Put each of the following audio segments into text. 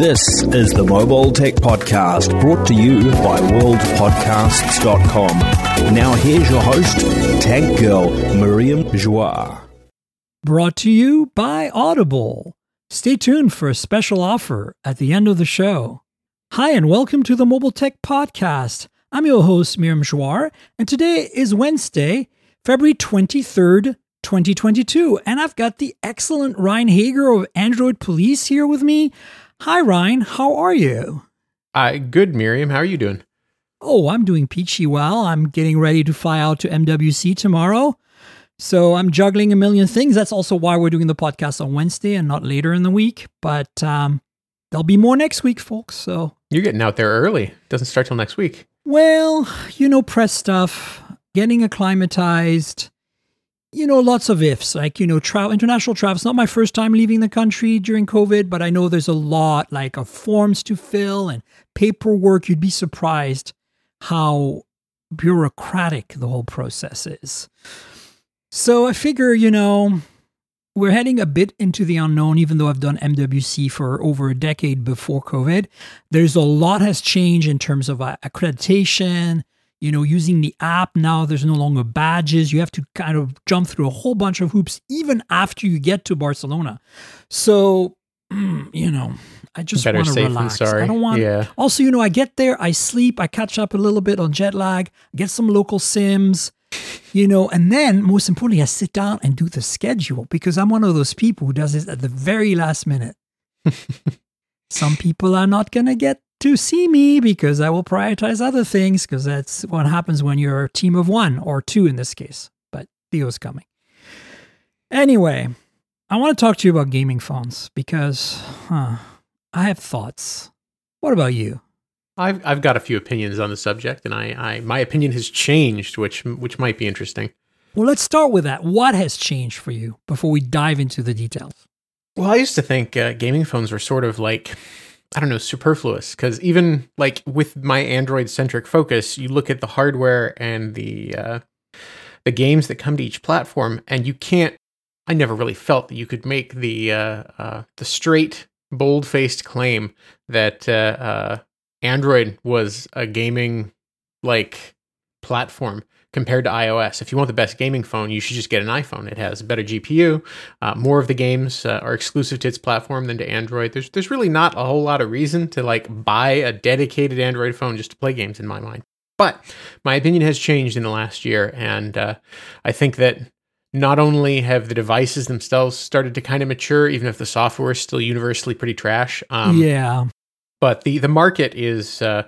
This is the Mobile Tech Podcast brought to you by worldpodcasts.com. Now here's your host, Tech Girl Miriam Joire. Brought to you by Audible. Stay tuned for a special offer at the end of the show. Hi, and welcome to the Mobile Tech Podcast. I'm your host, Miriam Joire, and today is Wednesday, February 23rd, 2022. And I've got the excellent Ryne Hager of Android Police here with me. Hi, Ryne. How are you? Uh, good, Miriam. How are you doing? Oh, I'm doing peachy well. I'm getting ready to fly out to MWC tomorrow. So I'm juggling a million things. That's also why we're doing the podcast on Wednesday and not later in the week. But um, there'll be more next week, folks. So you're getting out there early. Doesn't start till next week. Well, you know, press stuff, getting acclimatized, you know, lots of ifs. Like, you know, travel, international travel. It's not my first time leaving the country during COVID, but I know there's a lot like of forms to fill and paperwork. You'd be surprised how bureaucratic the whole process is. So I figure, you know, we're heading a bit into the unknown, even though I've done MWC for over a decade before COVID. There's a lot has changed in terms of uh, accreditation, you know, using the app now, there's no longer badges. You have to kind of jump through a whole bunch of hoops even after you get to Barcelona. So, you know, I just want to relax. I don't want. Yeah. Also, you know, I get there, I sleep, I catch up a little bit on jet lag, get some local sims, you know, and then most importantly, I sit down and do the schedule because I'm one of those people who does this at the very last minute. some people are not going to get to see me because I will prioritize other things because that's what happens when you're a team of one or two in this case. But Theo's coming. Anyway, I want to talk to you about gaming phones because huh, I have thoughts. What about you? I've I've got a few opinions on the subject, and I, I my opinion has changed, which which might be interesting. Well, let's start with that. What has changed for you before we dive into the details? Well, I used to think uh, gaming phones were sort of like I don't know, superfluous because even like with my Android centric focus, you look at the hardware and the uh, the games that come to each platform, and you can't. I never really felt that you could make the uh, uh, the straight, bold faced claim that uh, uh, Android was a gaming like platform compared to iOS. If you want the best gaming phone, you should just get an iPhone. It has a better GPU. Uh, more of the games uh, are exclusive to its platform than to Android. There's there's really not a whole lot of reason to like buy a dedicated Android phone just to play games in my mind. But my opinion has changed in the last year, and uh, I think that not only have the devices themselves started to kind of mature, even if the software is still universally pretty trash. Um, yeah. But the the market is uh,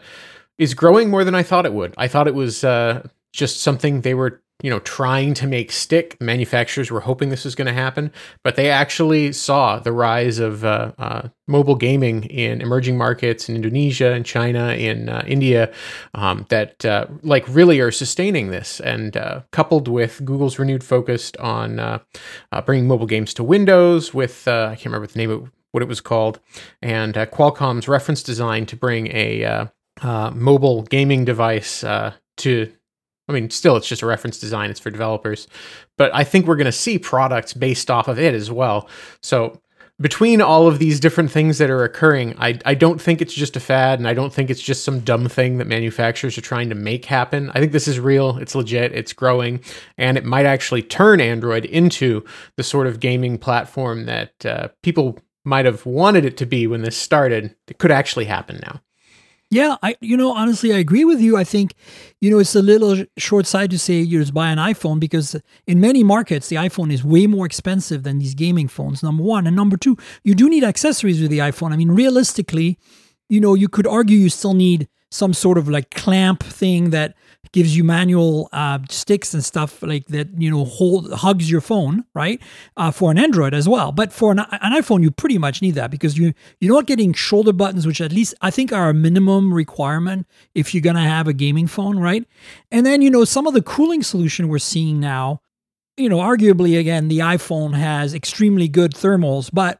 is growing more than I thought it would. I thought it was uh, just something they were you know trying to make stick. Manufacturers were hoping this was going to happen but they actually saw the rise of uh, uh, mobile gaming in emerging markets in indonesia and china in uh, india um, that uh, like really are sustaining this. And uh, coupled with google's renewed focus on uh, bringing mobile games to windows with i can't remember the name of what it was called and qualcomm's reference design to bring a mobile gaming device to I mean, still, it's just a reference design. It's for developers. But I think we're going to see products based off of it as well. So, between all of these different things that are occurring, I, I don't think it's just a fad, and I don't think it's just some dumb thing that manufacturers are trying to make happen. I think this is real, it's legit, it's growing, and it might actually turn Android into the sort of gaming platform that uh, people might have wanted it to be when this started. It could actually happen now. Yeah, I you know honestly I agree with you. I think you know it's a little short sighted to say you just buy an iPhone because in many markets the iPhone is way more expensive than these gaming phones. Number one and number two, you do need accessories with the iPhone. I mean, realistically, you know you could argue you still need some sort of like clamp thing that gives you manual uh, sticks and stuff like that, you know, hold hugs your phone, right? Uh, for an Android as well. But for an, an, iPhone, you pretty much need that because you you're not getting shoulder buttons, which at least I think are a minimum requirement if you're gonna have a gaming phone, right? And then you know some of the cooling solution we're seeing now, you know, arguably again the iPhone has extremely good thermals, but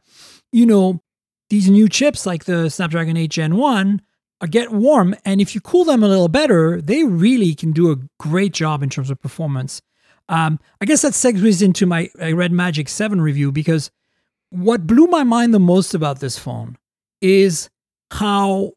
you know these new chips like the Snapdragon 8 Gen 1 get warm. And if you cool them a little better, they really can do a great job in terms of performance. Um, I guess that segues into my Red Magic 7 review because what blew my mind the most about this phone is how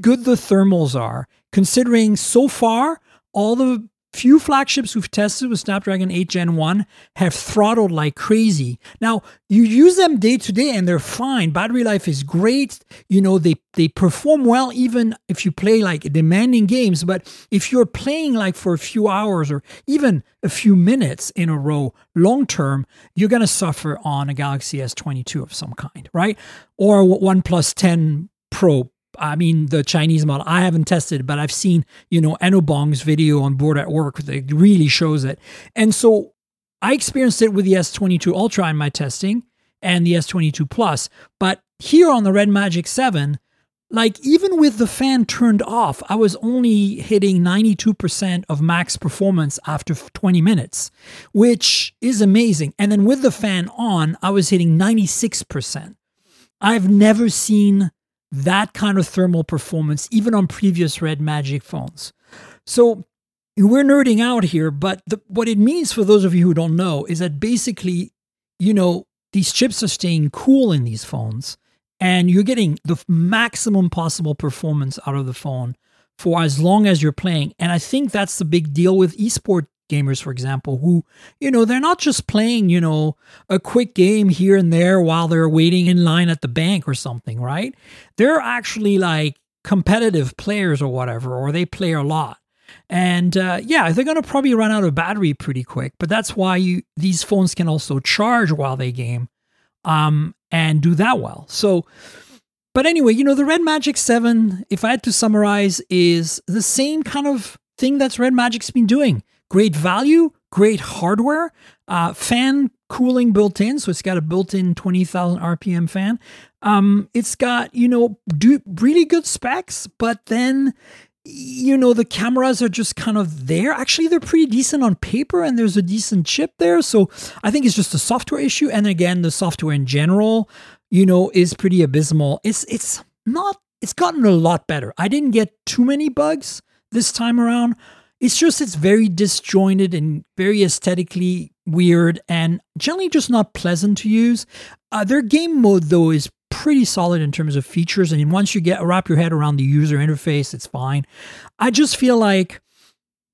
good the thermals are, considering so far all the few flagships we've tested with Snapdragon 8 Gen 1 have throttled like crazy. Now, you use them day to day and they're fine. Battery life is great. You know, they, they perform well even if you play like demanding games. But if you're playing like for a few hours or even a few minutes in a row, long term, you're going to suffer on a Galaxy S22 of some kind, right? Or OnePlus 10 Pro I mean, the Chinese model. I haven't tested, but I've seen, you know, Enobong's video on board at work that really shows it. And so I experienced it with the S22 Ultra in my testing and the S22 Plus. But here on the Red Magic 7, like even with the fan turned off, I was only hitting 92% of max performance after 20 minutes, which is amazing. And then with the fan on, I was hitting 96%. I've never seen that kind of thermal performance, even on previous Red Magic phones. So we're nerding out here, but the, what it means for those of you who don't know is that basically, you know, these chips are staying cool in these phones and you're getting the maximum possible performance out of the phone for as long as you're playing. And I think that's the big deal with esport gamers, for example, who, you know, they're not just playing, you know, a quick game here and there while they're waiting in line at the bank or something, right? They're actually like competitive players or whatever, or they play a lot. And uh, yeah, they're going to probably run out of battery pretty quick, but that's why you these phones can also charge while they game um, and do that well. So, but anyway, you know, the Red Magic 7, if I had to summarize, is the same kind of thing that's Red Magic's been doing great value, great hardware, uh, fan cooling built in. So it's got a built in 20,000 RPM fan. Um, it's got, you know, do, really good specs, but then, you know, the cameras are just kind of there. Actually, they're pretty decent on paper and there's a decent chip there. So I think it's just a software issue. And again, the software in general, you know, is pretty abysmal. It's, it's not, it's gotten a lot better. I didn't get too many bugs this time around. It's just it's very disjointed and very aesthetically weird and generally just not pleasant to use. Uh, their game mode though is pretty solid in terms of features, and once you get wrap your head around the user interface, it's fine. I just feel like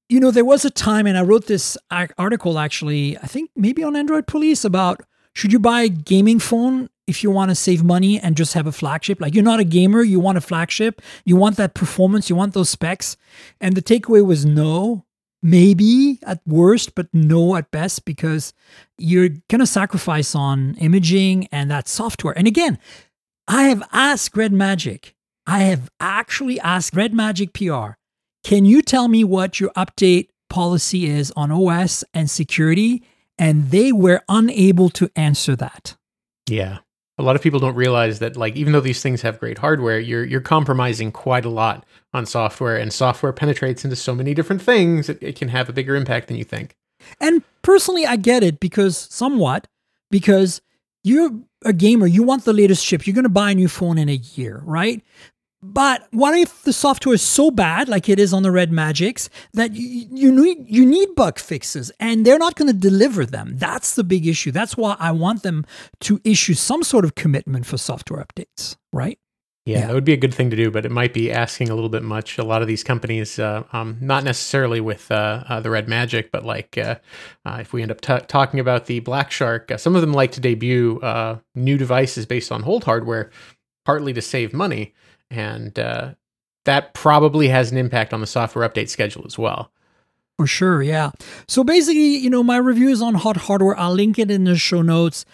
you know there was a time, and I wrote this article actually, I think maybe on Android Police about should you buy a gaming phone if you want to save money and just have a flagship. Like you're not a gamer, you want a flagship, you want that performance, you want those specs. And the takeaway was no, maybe at worst, but no at best, because you're to sacrifice on imaging and that software. And again, I have asked Red Magic, I have actually asked Red Magic PR, can you tell me what your update policy is on OS and security? And they were unable to answer that. Yeah. A lot of people don't realize that like even though these things have great hardware you're you're compromising quite a lot on software and software penetrates into so many different things it, it can have a bigger impact than you think. And personally i get it because somewhat because you're a gamer you want the latest chip. You're going to buy a new phone in a year right but what if the software is so bad, like it is on the Red Magics, that you, you need you need bug fixes, and they're not going to deliver them? That's the big issue. That's why I want them to issue some sort of commitment for software updates, right? Yeah, yeah. that would be a good thing to do, but it might be asking a little bit much. A lot of these companies, uh, um, not necessarily with uh, uh, the Red Magic, but like uh, uh, if we end up t- talking about the Black Shark, uh, some of them like to debut new devices based on hold hardware, partly to save money and uh, that probably has an impact on the software update schedule as well. For sure, yeah. So basically, you know, my review is on Hot Hardware. I'll link it in the show notes.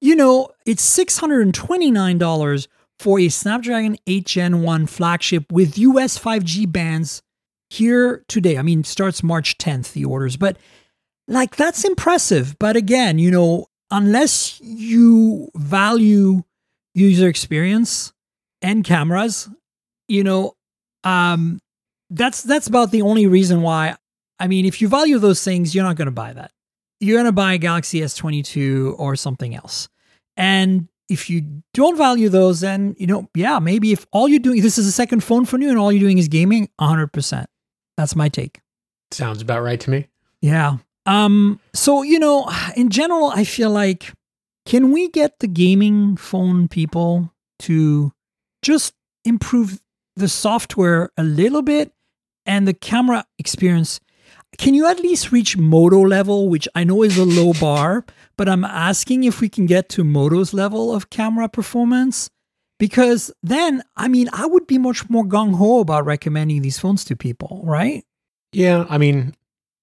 You know, it's six hundred and twenty nine dollars for a Snapdragon 8 Gen 1 flagship with US 5G bands here today. I mean, starts March 10th, the orders, but like that's impressive. But again, you know, unless you value user experience, and cameras, you know, um, that's that's about the only reason why. I mean, if you value those things, you're not going to buy that. You're going to buy a Galaxy S22 or something else. And if you don't value those, then you know, yeah, maybe if all you're doing this is a second phone for you and all you're doing is gaming, 100%. That's my take. Sounds about right to me. Yeah. Um so you know, in general I feel like can we get the gaming phone people to just improve the software a little bit and the camera experience, can you at least reach Moto level, which I know is a low bar, but I'm asking if we can get to Moto's level of camera performance? Because then, I mean, I would be much more gung ho about recommending these phones to people, right? Yeah, I mean,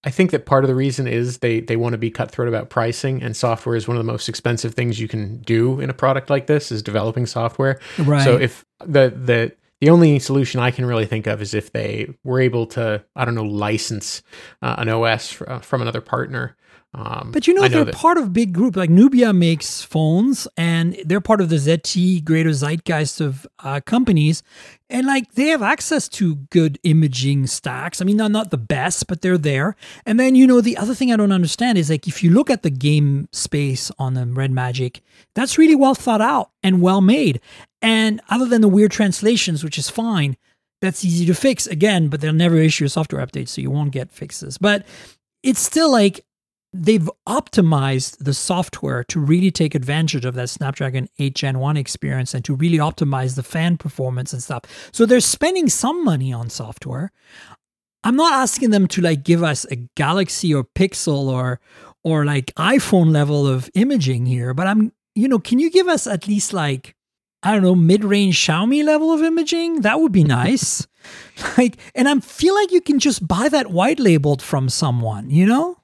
I think that part of the reason is they they want to be cutthroat about pricing, and software is one of the most expensive things you can do in a product like this is developing software. Right. So if the the the only solution I can really think of is if they were able to, I don't know, license uh, an OS uh, from another partner. Um, but you know, know they're that, part of big group. Like Nubia makes phones, and they're part of the ZTE greater zeitgeist of uh, companies, and like they have access to good imaging stacks. I mean, not not the best, but they're there. And then you know, the other thing I don't understand is like if you look at the game space on the Red Magic, that's really well thought out and well made. And other than the weird translations, which is fine, that's easy to fix again. But they'll never issue a software update, so you won't get fixes. But it's still like they've optimized the software to really take advantage of that Snapdragon 8 Gen 1 experience and to really optimize the fan performance and stuff. So they're spending some money on software. I'm not asking them to like give us a Galaxy or Pixel or or like iPhone level of imaging here, but I'm you know, can you give us at least like I don't know, mid-range Xiaomi level of imaging? That would be nice. like and I feel like you can just buy that white labeled from someone, you know?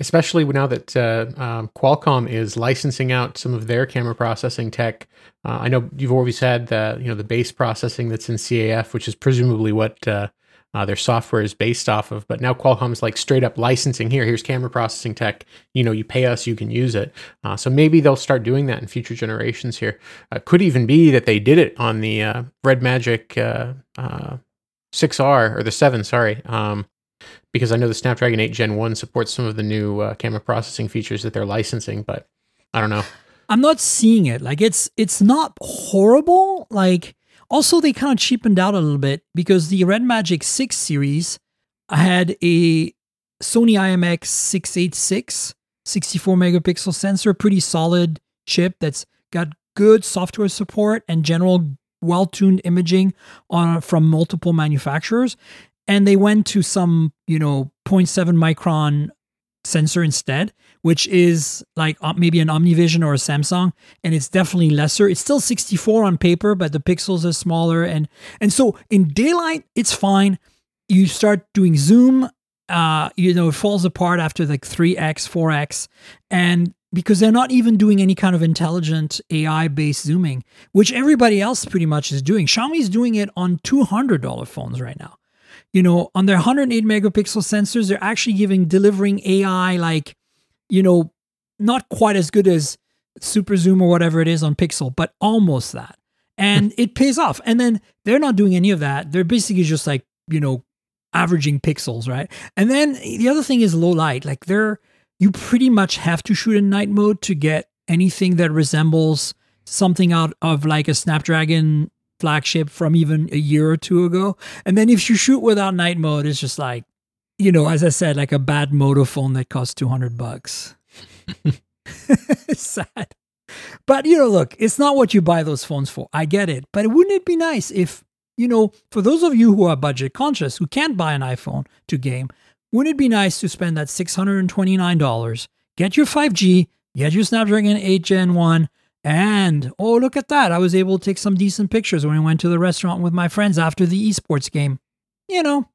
Especially now that uh, um, Qualcomm is licensing out some of their camera processing tech. Uh, I know you've always had the you know the base processing that's in CAF, which is presumably what uh, uh, their software is based off of. But now Qualcomm's like straight up licensing here. Here's camera processing tech. You know, you pay us, you can use it. Uh, so maybe they'll start doing that in future generations. Here uh, could even be that they did it on the Red Magic. 6R or the 7, sorry. Um, because I know the Snapdragon 8 Gen 1 supports some of the new uh, camera processing features that they're licensing, but I don't know. I'm not seeing it. Like it's it's not horrible. Like also they kind of cheapened out a little bit because the Red Magic 6 series had a Sony IMX 686 64 megapixel sensor, pretty solid chip that's got good software support and general well-tuned imaging on from multiple manufacturers and they went to some you know 0.7 micron sensor instead which is like uh, maybe an omnivision or a samsung and it's definitely lesser. It's still 64 on paper but the pixels are smaller. And and so in daylight it's fine. You start doing zoom uh you know it falls apart after like 3x 4x and because they're not even doing any kind of intelligent AI based zooming, which everybody else pretty much is doing. Xiaomi's doing it on $200 phones right now you know, on their 108 megapixel sensors, they're actually giving delivering AI like, you know, not quite as good as super zoom or whatever it is on Pixel, but almost that. And it pays off. And then they're not doing any of that. They're basically just like, you know, averaging pixels, right? And then the other thing is low light. Like they're you pretty much have to shoot in night mode to get anything that resembles something out of like a Snapdragon flagship from even a year or two ago. And then if you shoot without night mode, it's just like, you know, as I said, like a bad Moto phone that costs 200 bucks. sad. But, you know, look, it's not what you buy those phones for. I get it. But wouldn't it be nice if, you know, for those of you who are budget conscious, who can't buy an iPhone to game, wouldn't it be nice to spend that $629, get your 5G, get your Snapdragon 8 Gen 1, and oh, look at that. I was able to take some decent pictures when I went to the restaurant with my friends after the esports game. You know.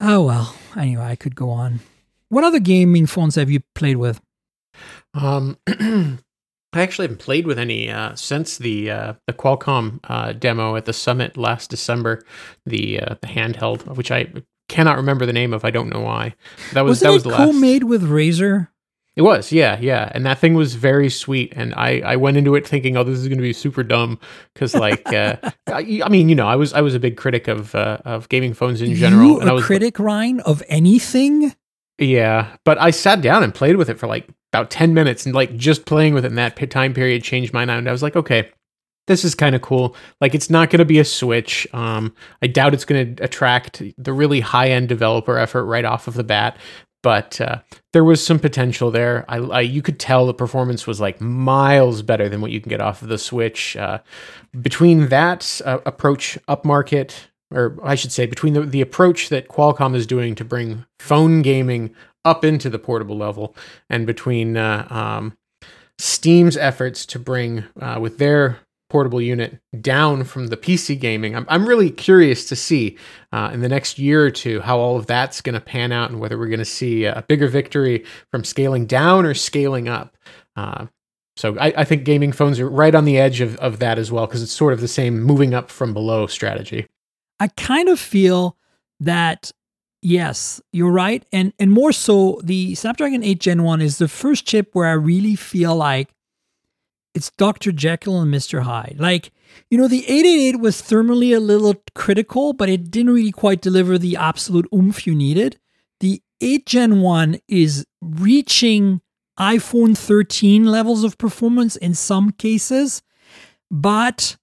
Oh, well. Anyway, I could go on. What other gaming phones have you played with? Um, I actually haven't played with any uh, since the uh, the Qualcomm uh, demo at the summit last December. The uh, the handheld, which I cannot remember the name of. I don't know why. That was Wasn't that was it the last. co-made with Razer? It was, yeah, yeah, and that thing was very sweet. And I, I went into it thinking, oh, this is going to be super dumb because, like, uh, I, I, mean, you know, I was I was a big critic of uh, of gaming phones in general. You and a I was critic, Ryne, of anything? Yeah, but I sat down and played with it for like about ten minutes, and like just playing with it in that time period changed my mind. I was like, okay, this is kind of cool. Like it's not going to be a Switch. Um, I doubt it's going to attract the really high end developer effort right off of the bat. But uh, there was some potential there. I, I, you could tell the performance was like miles better than what you can get off of the Switch. Uh, between that uh, approach upmarket, or I should say, between the, the approach that Qualcomm is doing to bring phone gaming up into the portable level, and between uh, um, Steam's efforts to bring uh, with their portable unit down from the PC gaming. I'm, I'm really curious to see uh, in the next year or two how all of that's going to pan out and whether we're going to see a bigger victory from scaling down or scaling up. Uh, so I, I, think gaming phones are right on the edge of, of that as well because it's sort of the same moving up from below strategy. I kind of feel that yes, you're right, and and more so the Snapdragon 8 Gen 1 is the first chip where I really feel like it's Dr. Jekyll and Mr. Hyde. Like, you know, the 888 was thermally a little critical, but it didn't really quite deliver the absolute oomph you needed. The 8 Gen 1 is reaching iPhone 13 levels of performance in some cases, but,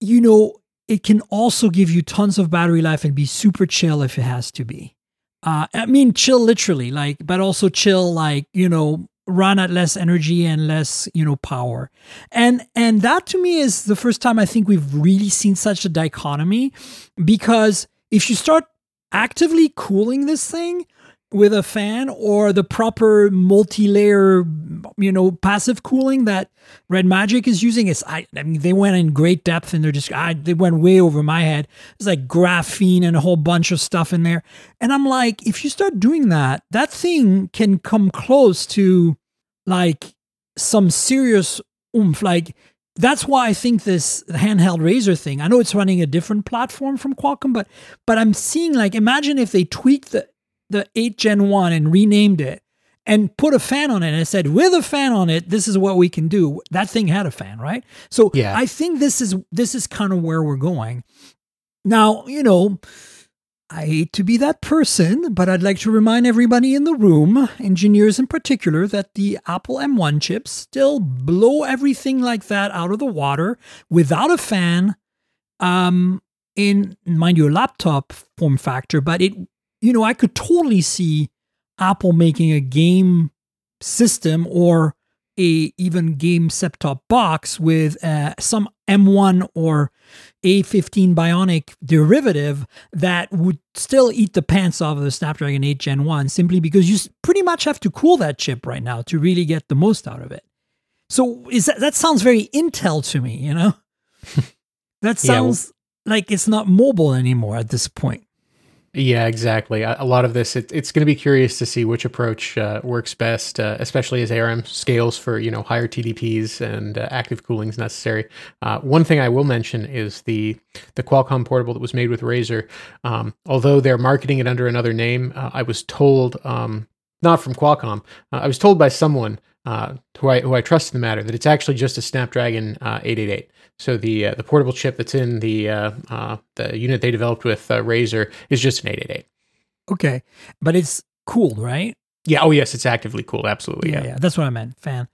you know, it can also give you tons of battery life and be super chill if it has to be. Uh, I mean, chill literally, like, but also chill, like, you know, run at less energy and less you know power. And and that to me is the first time i think we've really seen such a dichotomy because if you start actively cooling this thing with a fan or the proper multi-layer you know passive cooling that red magic is using is I, I mean they went in great depth and they're just I, they went way over my head. It's like graphene and a whole bunch of stuff in there. And i'm like if you start doing that that thing can come close to like some serious oomph like that's why I think this handheld Razer thing. I know it's running a different platform from Qualcomm, but but I'm seeing like imagine if they tweaked the the 8 Gen 1 and renamed it and put a fan on it and said, with a fan on it, this is what we can do. That thing had a fan, right? So yeah. I think this is this is kind of where we're going. Now, you know, I hate to be that person, but I'd like to remind everybody in the room, engineers in particular, that the Apple M1 chips still blow everything like that out of the water without a fan. Um, in mind you, a laptop form factor, but it you know, I could totally see Apple making a game system or a even game set-top box with uh, some M1 or A15 Bionic derivative that would still eat the pants off of the Snapdragon 8 Gen 1 simply because you pretty much have to cool that chip right now to really get the most out of it. So is that that sounds very Intel to me, you know? that sounds yeah, well, like it's not mobile anymore at this point. Yeah, exactly. A, lot of this, it, it's going to be curious to see which approach uh, works best, uh, especially as ARM scales for you know higher TDPs and uh, active cooling is necessary. Uh, one thing I will mention is the the Qualcomm portable that was made with Razer. Um, although they're marketing it under another name, uh, I was told, um, not from Qualcomm, uh, I was told by someone who I who I trust in the matter that it's actually just a Snapdragon 888. So the uh, the portable chip that's in the uh, uh, the unit they developed with uh, Razer is just an 888. Okay, but it's cooled, right? Yeah. Oh, yes, it's actively cooled. Absolutely. Yeah, yeah. That's what I meant. Fan.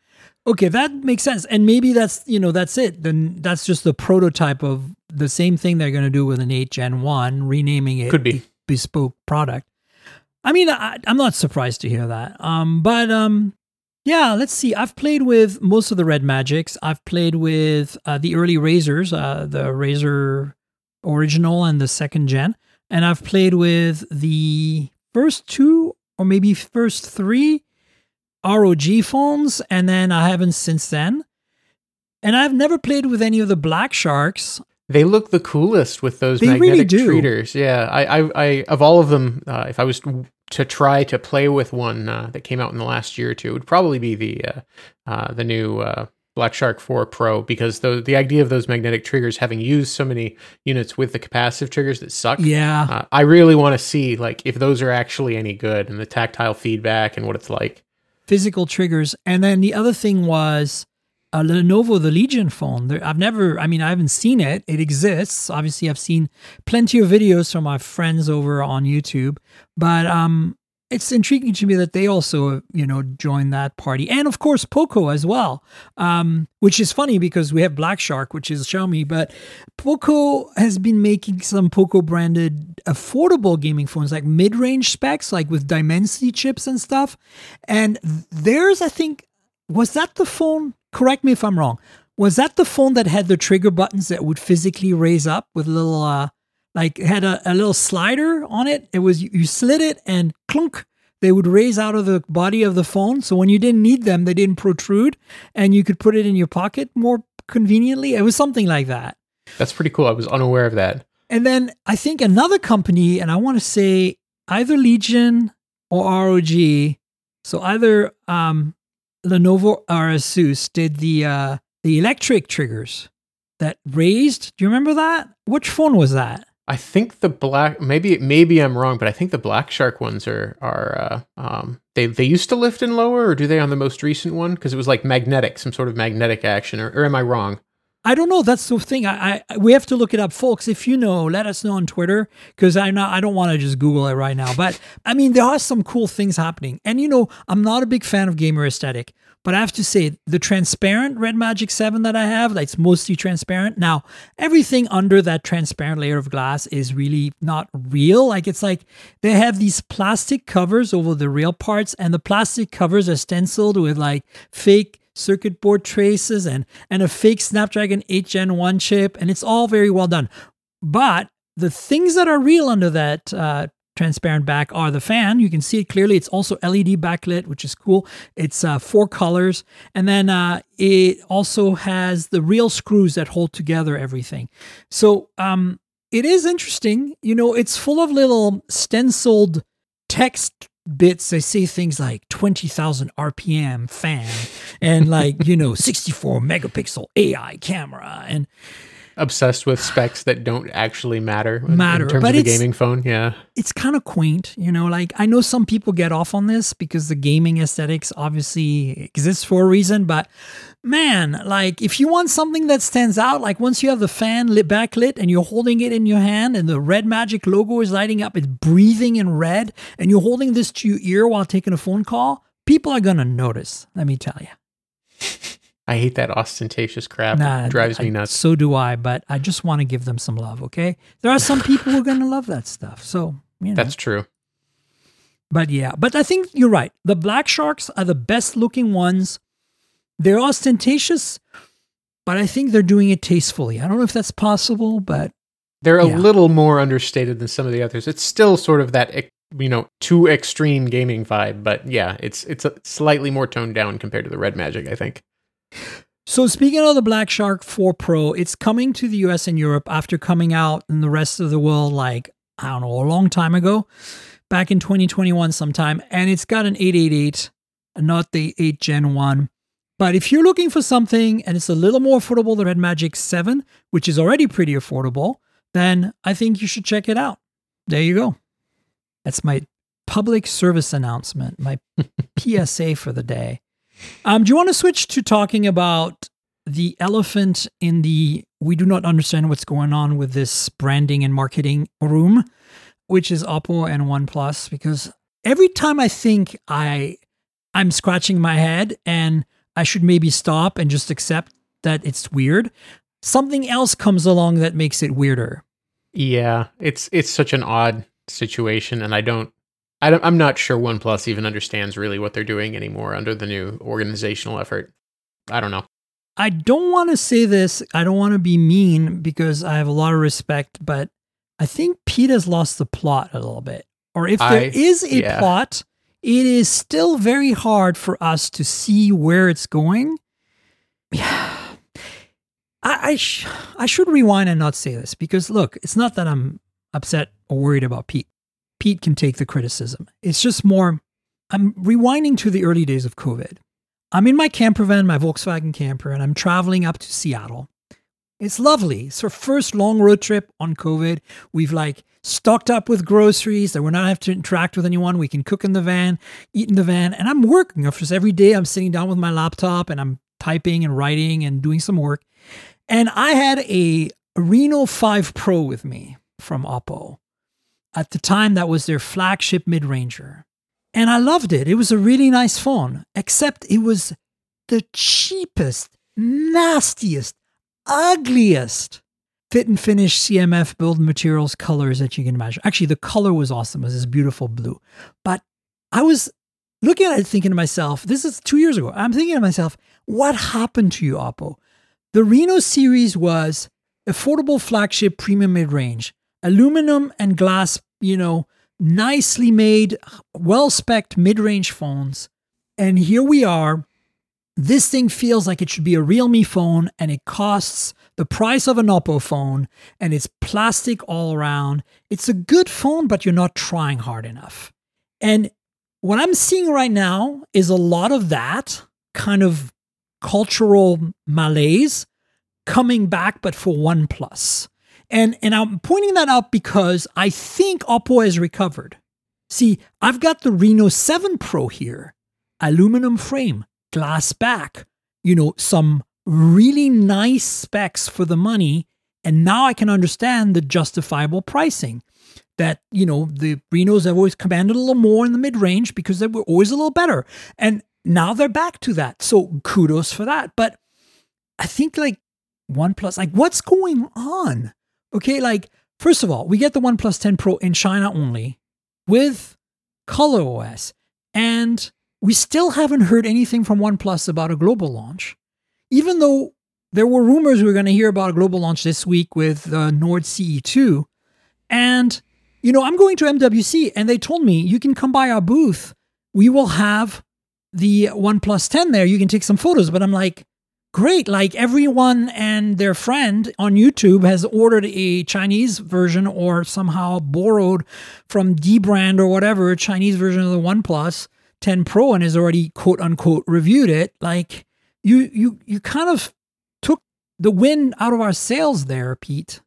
Okay, that makes sense. And maybe that's you know that's it. Then that's just the prototype of the same thing they're going to do with an 8 Gen 1, renaming it could be bespoke product. I mean, I, am not surprised to hear that. Um, but um, yeah, let's see. I've played with most of the Red Magics. I've played with uh, the early Razers, uh, the Razer original and the second gen. And I've played with the first two or maybe first three ROG phones. And then I haven't since then. And I've never played with any of the Black Sharks. They look the coolest with those they magnetic really treaters. Yeah, I, I, I, of all of them, uh, if I was to try to play with one uh, that came out in the last year or two, would probably be the uh, uh the new uh, Black Shark 4 Pro because the the idea of those magnetic triggers, having used so many units with the capacitive triggers that suck, yeah, uh, I really want to see like if those are actually any good and the tactile feedback and what it's like. Physical triggers, and then the other thing was a Lenovo the Legion phone. I've never, I mean, I haven't seen it. It exists. Obviously, I've seen plenty of videos from my friends over on YouTube, but um, it's intriguing to me that they also, you know, joined that party. And of course, Poco as well, um, which is funny because we have Black Shark, which is Xiaomi, but Poco has been making some Poco branded affordable gaming phones, like mid range specs, like with Dimensity chips and stuff. And theirs, I think, was that the phone? Correct me if I'm wrong. Was that the phone that had the trigger buttons that would physically raise up with little, uh, like had a, a little slider on it. It was you slid it and clunk, they would raise out of the body of the phone. So when you didn't need them, they didn't protrude, and you could put it in your pocket more conveniently. It was something like that. That's pretty cool. I was unaware of that. And then I think another company, and I want to say either Legion or ROG. So either um, Lenovo or Asus did the uh, the electric triggers that raised. Do you remember that? Which phone was that? I think the black maybe maybe I'm wrong, but I think the Black Shark ones are are uh, um, they they used to lift and lower, or do they on the most recent one? Because it was like magnetic, some sort of magnetic action, or, or am I wrong? I don't know. That's the thing. I, I we have to look it up, folks. If you know, let us know on Twitter because I not I don't want to just Google it right now. But I mean, there are some cool things happening, and you know, I'm not a big fan of gamer aesthetic. But I have to say, the transparent Red Magic 7 that I have, that's mostly transparent. Now, everything under that transparent layer of glass is really not real. Like, it's like they have these plastic covers over the real parts, and the plastic covers are stenciled with like fake circuit board traces and, and a fake Snapdragon 8 Gen 1 chip, and it's all very well done. But the things that are real under that uh, transparent back are the fan. You can see it clearly. It's also LED backlit, which is cool. It's uh, four colors. And then uh, it also has the real screws that hold together everything. So um, it is interesting. You know, it's full of little stenciled text bits. They say things like 20,000 RPM fan and like, you know, 64 megapixel AI camera. And obsessed with specs that don't actually matter matter in terms but of a gaming phone yeah. It's kind of quaint you know like i know some people get off on this because the gaming aesthetics obviously exists for a reason but man like if you want something that stands out like once you have the fan lit backlit and you're holding it in your hand and the red magic logo is lighting up it's breathing in red and you're holding this to your ear while taking a phone call people are gonna notice let me tell you I hate that ostentatious crap. Nah, it drives me nuts. so do I, but I just want to give them some love, okay? There are some people who are going to love that stuff. So, you know. That's true. But yeah, but I think you're right. The Black Sharks are the best looking ones. They're ostentatious, but I think they're doing it tastefully. I don't know if that's possible, but they're a yeah. little more understated than some of the others. It's still sort of that you know too extreme gaming vibe, but yeah, it's it's slightly more toned down compared to the Red Magic, I think. So speaking of the Black Shark 4 Pro, it's coming to the US and Europe after coming out in the rest of the world like I don't know, a long time ago, back in 2021 sometime, and it's got an 888, uh, not the 8 Gen 1. But if you're looking for something and it's a little more affordable than Red Magic 7, which is already pretty affordable, then I think you should check it out. There you go. That's my public service announcement, my PSA for the day. Um, do you want to switch to talking about the elephant in the we do not understand what's going on with this branding and marketing room, which is Oppo and OnePlus? Because every time I think I I'm scratching my head and I should maybe stop and just accept that it's weird, something else comes along that makes it weirder. Yeah, it's it's such an odd situation, and I don't I am not sure OnePlus even understands really what they're doing anymore under the new organizational effort. I don't know. I don't want to say this. I don't want to be mean because I have a lot of respect, but I think Pete has lost the plot a little bit. Or if there I, is a yeah. plot, it is still very hard for us to see where it's going. Yeah. I, I, sh- I should rewind and not say this because look, it's not that I'm upset or worried about Pete. Pete can take the criticism. It's just more, I'm rewinding to the early days of COVID. I'm in my camper van, my Volkswagen camper, and I'm traveling up to Seattle. It's lovely. It's our first long road trip on COVID. We've like stocked up with groceries that we're not have to interact with anyone. We can cook in the van, eat in the van, and I'm working. Of course, every day I'm sitting down with my laptop and I'm typing and writing and doing some work. And I had a Reno 5 Pro with me from Oppo. At the time, that was their flagship mid ranger. And I loved it. It was a really nice phone, except it was the cheapest, nastiest, ugliest fit and finish CMF build materials colors that you can imagine. Actually, the color was awesome. It was this beautiful blue. But I was looking at it thinking to myself, this is two years ago. I'm thinking to myself, what happened to you, Oppo? The Reno series was affordable flagship premium mid range, aluminum and glass, you know, nicely made, well spec mid range phones. And here we are. This thing feels like it should be a Realme phone and it costs the price of an Oppo phone and it's plastic all around. It's a good phone, but you're not trying hard enough. And what I'm seeing right now is a lot of that kind of cultural malaise coming back, but for OnePlus. And, and I'm pointing that out because I think Oppo has recovered. See, I've got the Reno 7 Pro here, aluminum frame, glass back, you know, some really nice specs for the money. And now I can understand the justifiable pricing that, you know, the Renos have always commanded a little more in the mid range because they were always a little better. And now they're back to that. So kudos for that. But I think like OnePlus, like what's going on? Okay, like first of all, we get the OnePlus 10 Pro in China only with Color OS. And we still haven't heard anything from OnePlus about a global launch even though there were rumors we were going to hear about a global launch this week with uh, Nord CE2. And, you know, I'm going to MWC and they told me you can come by our booth. We will have the OnePlus 10 there. You can take some photos. But I'm like, great. Like everyone and their friend on YouTube has ordered a Chinese version or somehow borrowed from Dbrand or whatever, Chinese version of the OnePlus 10 Pro and has already quote unquote reviewed it. Like, you you you kind of took the wind out of our sails there, Pete.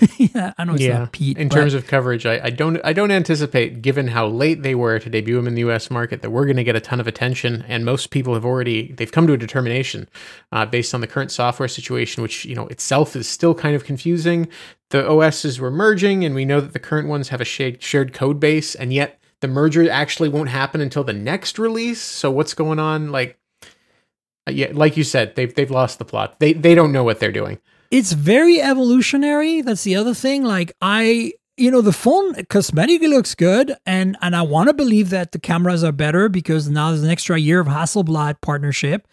yeah, I know it's yeah. not Pete. In terms of coverage, I, I, don't I don't anticipate, given how late they were to debut them in the U.S. market, that we're going to get a ton of attention. And most people have already they've come to a determination uh, based on the current software situation, which you know itself is still kind of confusing. The OSs were merging, and we know that the current ones have a shared shared code base, and yet the merger actually won't happen until the next release. So what's going on? Like uh, yeah, like you said, they've they've lost the plot. They they don't know what they're doing. It's very evolutionary. That's the other thing. Like I, you know, the phone cosmetically looks good, and and I want to believe that the cameras are better because now there's an extra year of Hasselblad partnership.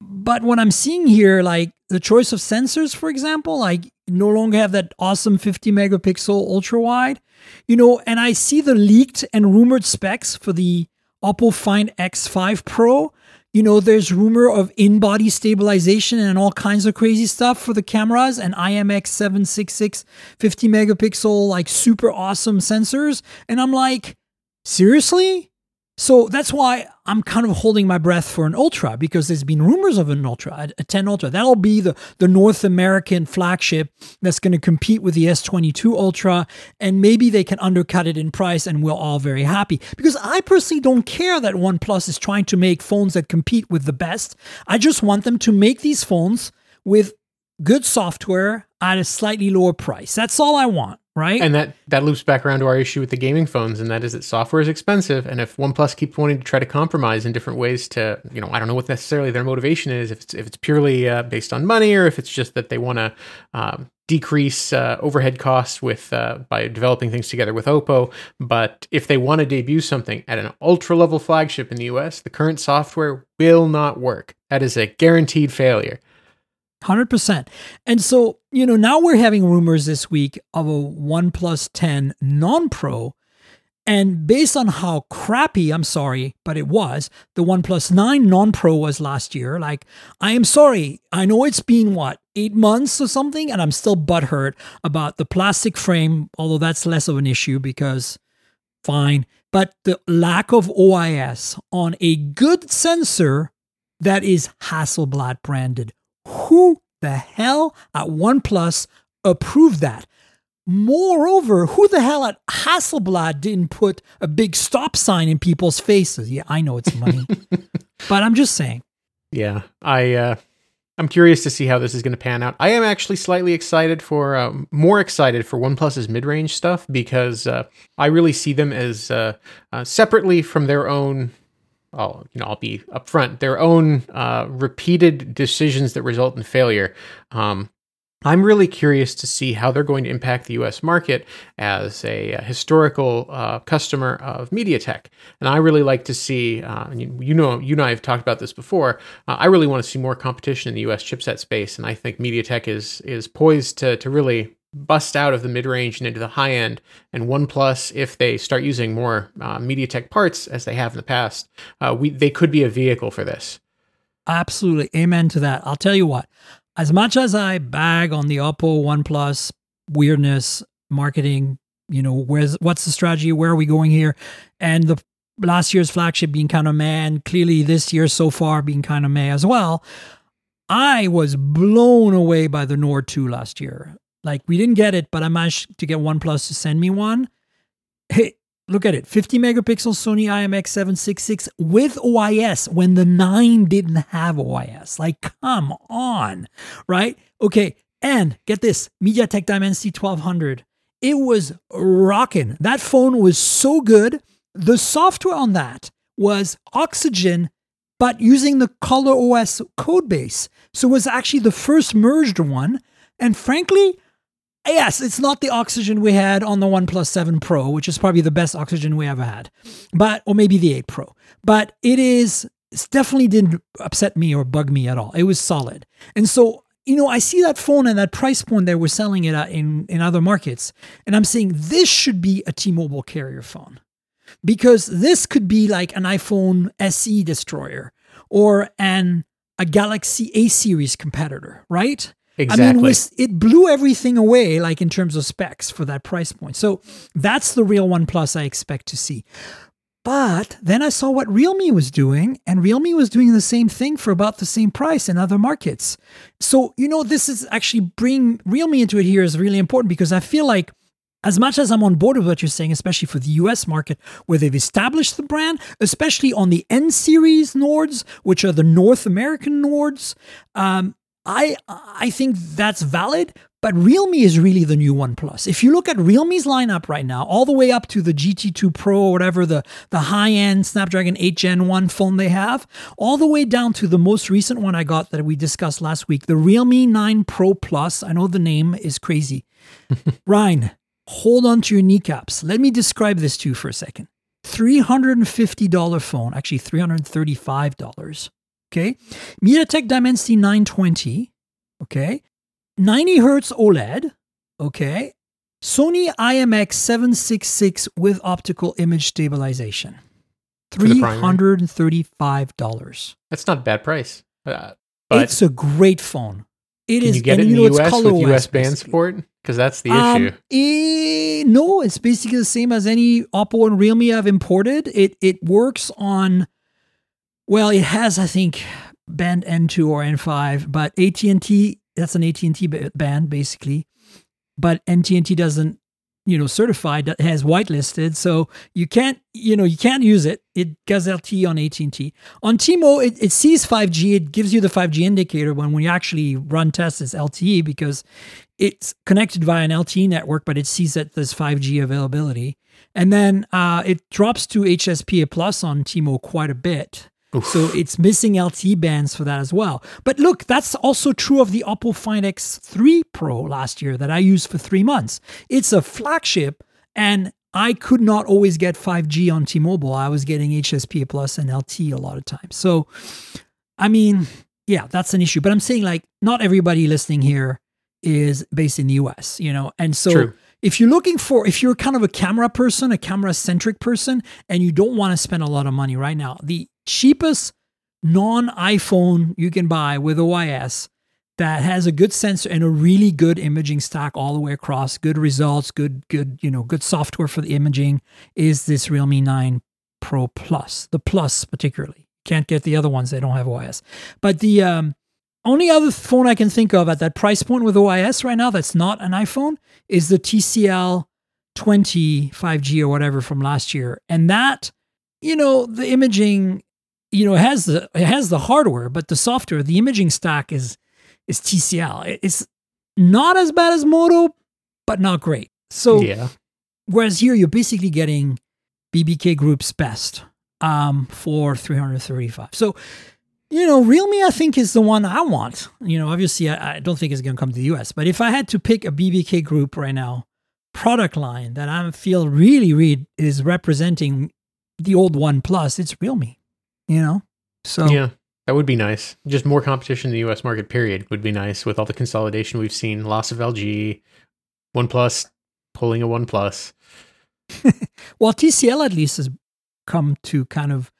But what I'm seeing here, like the choice of sensors, for example, like no longer have that awesome 50 megapixel ultra wide, you know, and I see the leaked and rumored specs for the Oppo Find X5 Pro you know, there's rumor of in-body stabilization and all kinds of crazy stuff for the cameras and IMX766 50 megapixel like super awesome sensors and I'm like, seriously? So that's why I'm kind of holding my breath for an Ultra because there's been rumors of an Ultra, a 10 Ultra. That'll be the, the North American flagship that's going to compete with the S22 Ultra. And maybe they can undercut it in price and we're all very happy. Because I personally don't care that OnePlus is trying to make phones that compete with the best. I just want them to make these phones with good software at a slightly lower price. That's all I want right? And that that loops back around to our issue with the gaming phones, and that is that software is expensive. And if OnePlus keeps wanting to try to compromise in different ways to, you know, I don't know what necessarily their motivation is. If it's if it's purely uh, based on money, or if it's just that they want to um, decrease uh, overhead costs with uh, by developing things together with Oppo. But if they want to debut something at an ultra level flagship in the US, the current software will not work. That is a guaranteed failure. 100%. And so, you know, now we're having rumors this week of a OnePlus 10 non Pro. And based on how crappy, I'm sorry, but it was, the OnePlus 9 non Pro was last year. Like, I am sorry. I know it's been what, eight months or something, and I'm still butthurt about the plastic frame, although that's less of an issue because fine. But the lack of OIS on a good sensor that is Hasselblad branded who the hell at OnePlus approved that? Moreover, who the hell at Hasselblad didn't put a big stop sign in people's faces? Yeah, I know it's money, but I'm just saying. Yeah, I uh, I'm curious to see how this is going to pan out. I am actually slightly excited for, uh, more excited for OnePlus's mid-range stuff because uh, I really see them as uh, uh separately from their own. I'll, you know, I'll be upfront. Their own uh, repeated decisions that result in failure. Um, I'm really curious to see how they're going to impact the US market as a, a historical uh, customer of MediaTek. And I really like to see, uh, you, you, know, you and I have talked about this before. Uh, I really want to see more competition in the US chipset space. And I think MediaTek is, is poised to, to really bust out of the mid range and into the high end. And OnePlus, if they start using more uh, MediaTek parts as they have in the past, uh, we, they could be a vehicle for this. Absolutely. Amen to that. I'll tell you what, as much as I bag on the Oppo OnePlus weirdness, marketing, you know, where's what's the strategy? Where are we going here? And the last year's flagship being kind of meh, and clearly this year so far being kind of meh as well. I was blown away by the Nord 2 last year. Like we didn't get it, but I managed to get OnePlus to send me one. Hey, Look at it 50 megapixel Sony IMX766 with OIS when the 9 didn't have OIS. Like, come on, right? Okay, and get this MediaTek Dimensity 1200. It was rocking. That phone was so good. The software on that was Oxygen, but using the Color OS code base. So it was actually the first merged one. And frankly, yes, it's not the oxygen we had on the OnePlus 7 Pro, which is probably the best oxygen we ever had, but or maybe the 8 Pro. But it is it definitely didn't upset me or bug me at all. It was solid. And so, you know, I see that phone and that price point they were selling it at in, in other markets, and I'm saying this should be a T-Mobile carrier phone. Because this could be like an iPhone SE destroyer or an a Galaxy A series competitor, right? Exactly. I mean, it blew everything away, like in terms of specs for that price point. So that's the real OnePlus I expect to see. But then I saw what Realme was doing, and Realme was doing the same thing for about the same price in other markets. So, you know, this is actually bring Realme into it here is really important because I feel like as much as I'm on board with what you're saying, especially for the US market, where they've established the brand, especially on the N series Nords, which are the North American Nords, um, I I think that's valid, but Realme is really the new OnePlus. If you look at Realme's lineup right now, all the way up to the GT2 Pro or whatever the, the high-end Snapdragon 8 Gen 1 phone they have, all the way down to the most recent one I got that we discussed last week, the Realme 9 Pro Plus. I know the name is crazy. Ryne, hold on to your kneecaps. Let me describe this to you for a second. $350 phone, actually $335 Okay. MediaTek Dimensity 920. Okay. 90 hertz OLED. Okay. Sony IMX 766 with optical image stabilization. $335. That's not a bad price. Uh, it's a great phone. It can is, you get it in the US with US band support? Because that's the um, issue. Eh, no, it's basically the same as any Oppo and Realme I've imported. It it works on well, it has, I think, band N2 or N5, but AT&T, that's an AT&T band basically. But AT&T doesn't, you know, certify that has whitelisted, so you can't, you know, you can't use it. It does LTE on AT&T. On T-Mo, it, it sees 5G. It gives you the 5G indicator when we actually run tests as LTE because it's connected via an LTE network, but it sees that there's 5G availability. And then uh, it drops to HSPA plus on T-Mo quite a bit. Oof. So it's missing LTE bands for that as well. But look, that's also true of the Oppo Find X3 Pro last year that I used for three months. It's a flagship, and I could not always get 5G on T-Mobile. I was getting HSPA Plus and LTE a lot of times. So, I mean, yeah, that's an issue. But I'm saying like not everybody listening here is based in the US, you know, and so. True if you're looking for if you're kind of a camera person a camera centric person and you don't want to spend a lot of money right now the cheapest non iPhone you can buy with OIS that has a good sensor and a really good imaging stack all the way across, good results, good, good, you know, good software for the imaging is this Realme 9 Pro Plus, the Plus particularly. Can't get the other ones, they don't have OIS. But the um, only other phone I can think of at that price point with OIS right now that's not an iPhone is the TCL 20 5G or whatever from last year. And that, you know, the imaging you know, it has the it has the hardware, but the software, the imaging stack is is TCL. It's not as bad as Moto, but not great. So yeah. whereas here you're basically getting BBK Group's best um, for 335. So you know, Realme I think is the one I want. You know, obviously I, I don't think it's going to come to the US, but if I had to pick a BBK Group right now product line that I feel really, really is representing the old One Plus, it's Realme. You know, so yeah. That would be nice. Just more competition in the US market, period, would be nice with all the consolidation we've seen. Loss of LG, OnePlus pulling a OnePlus. well, TCL at least has come to kind of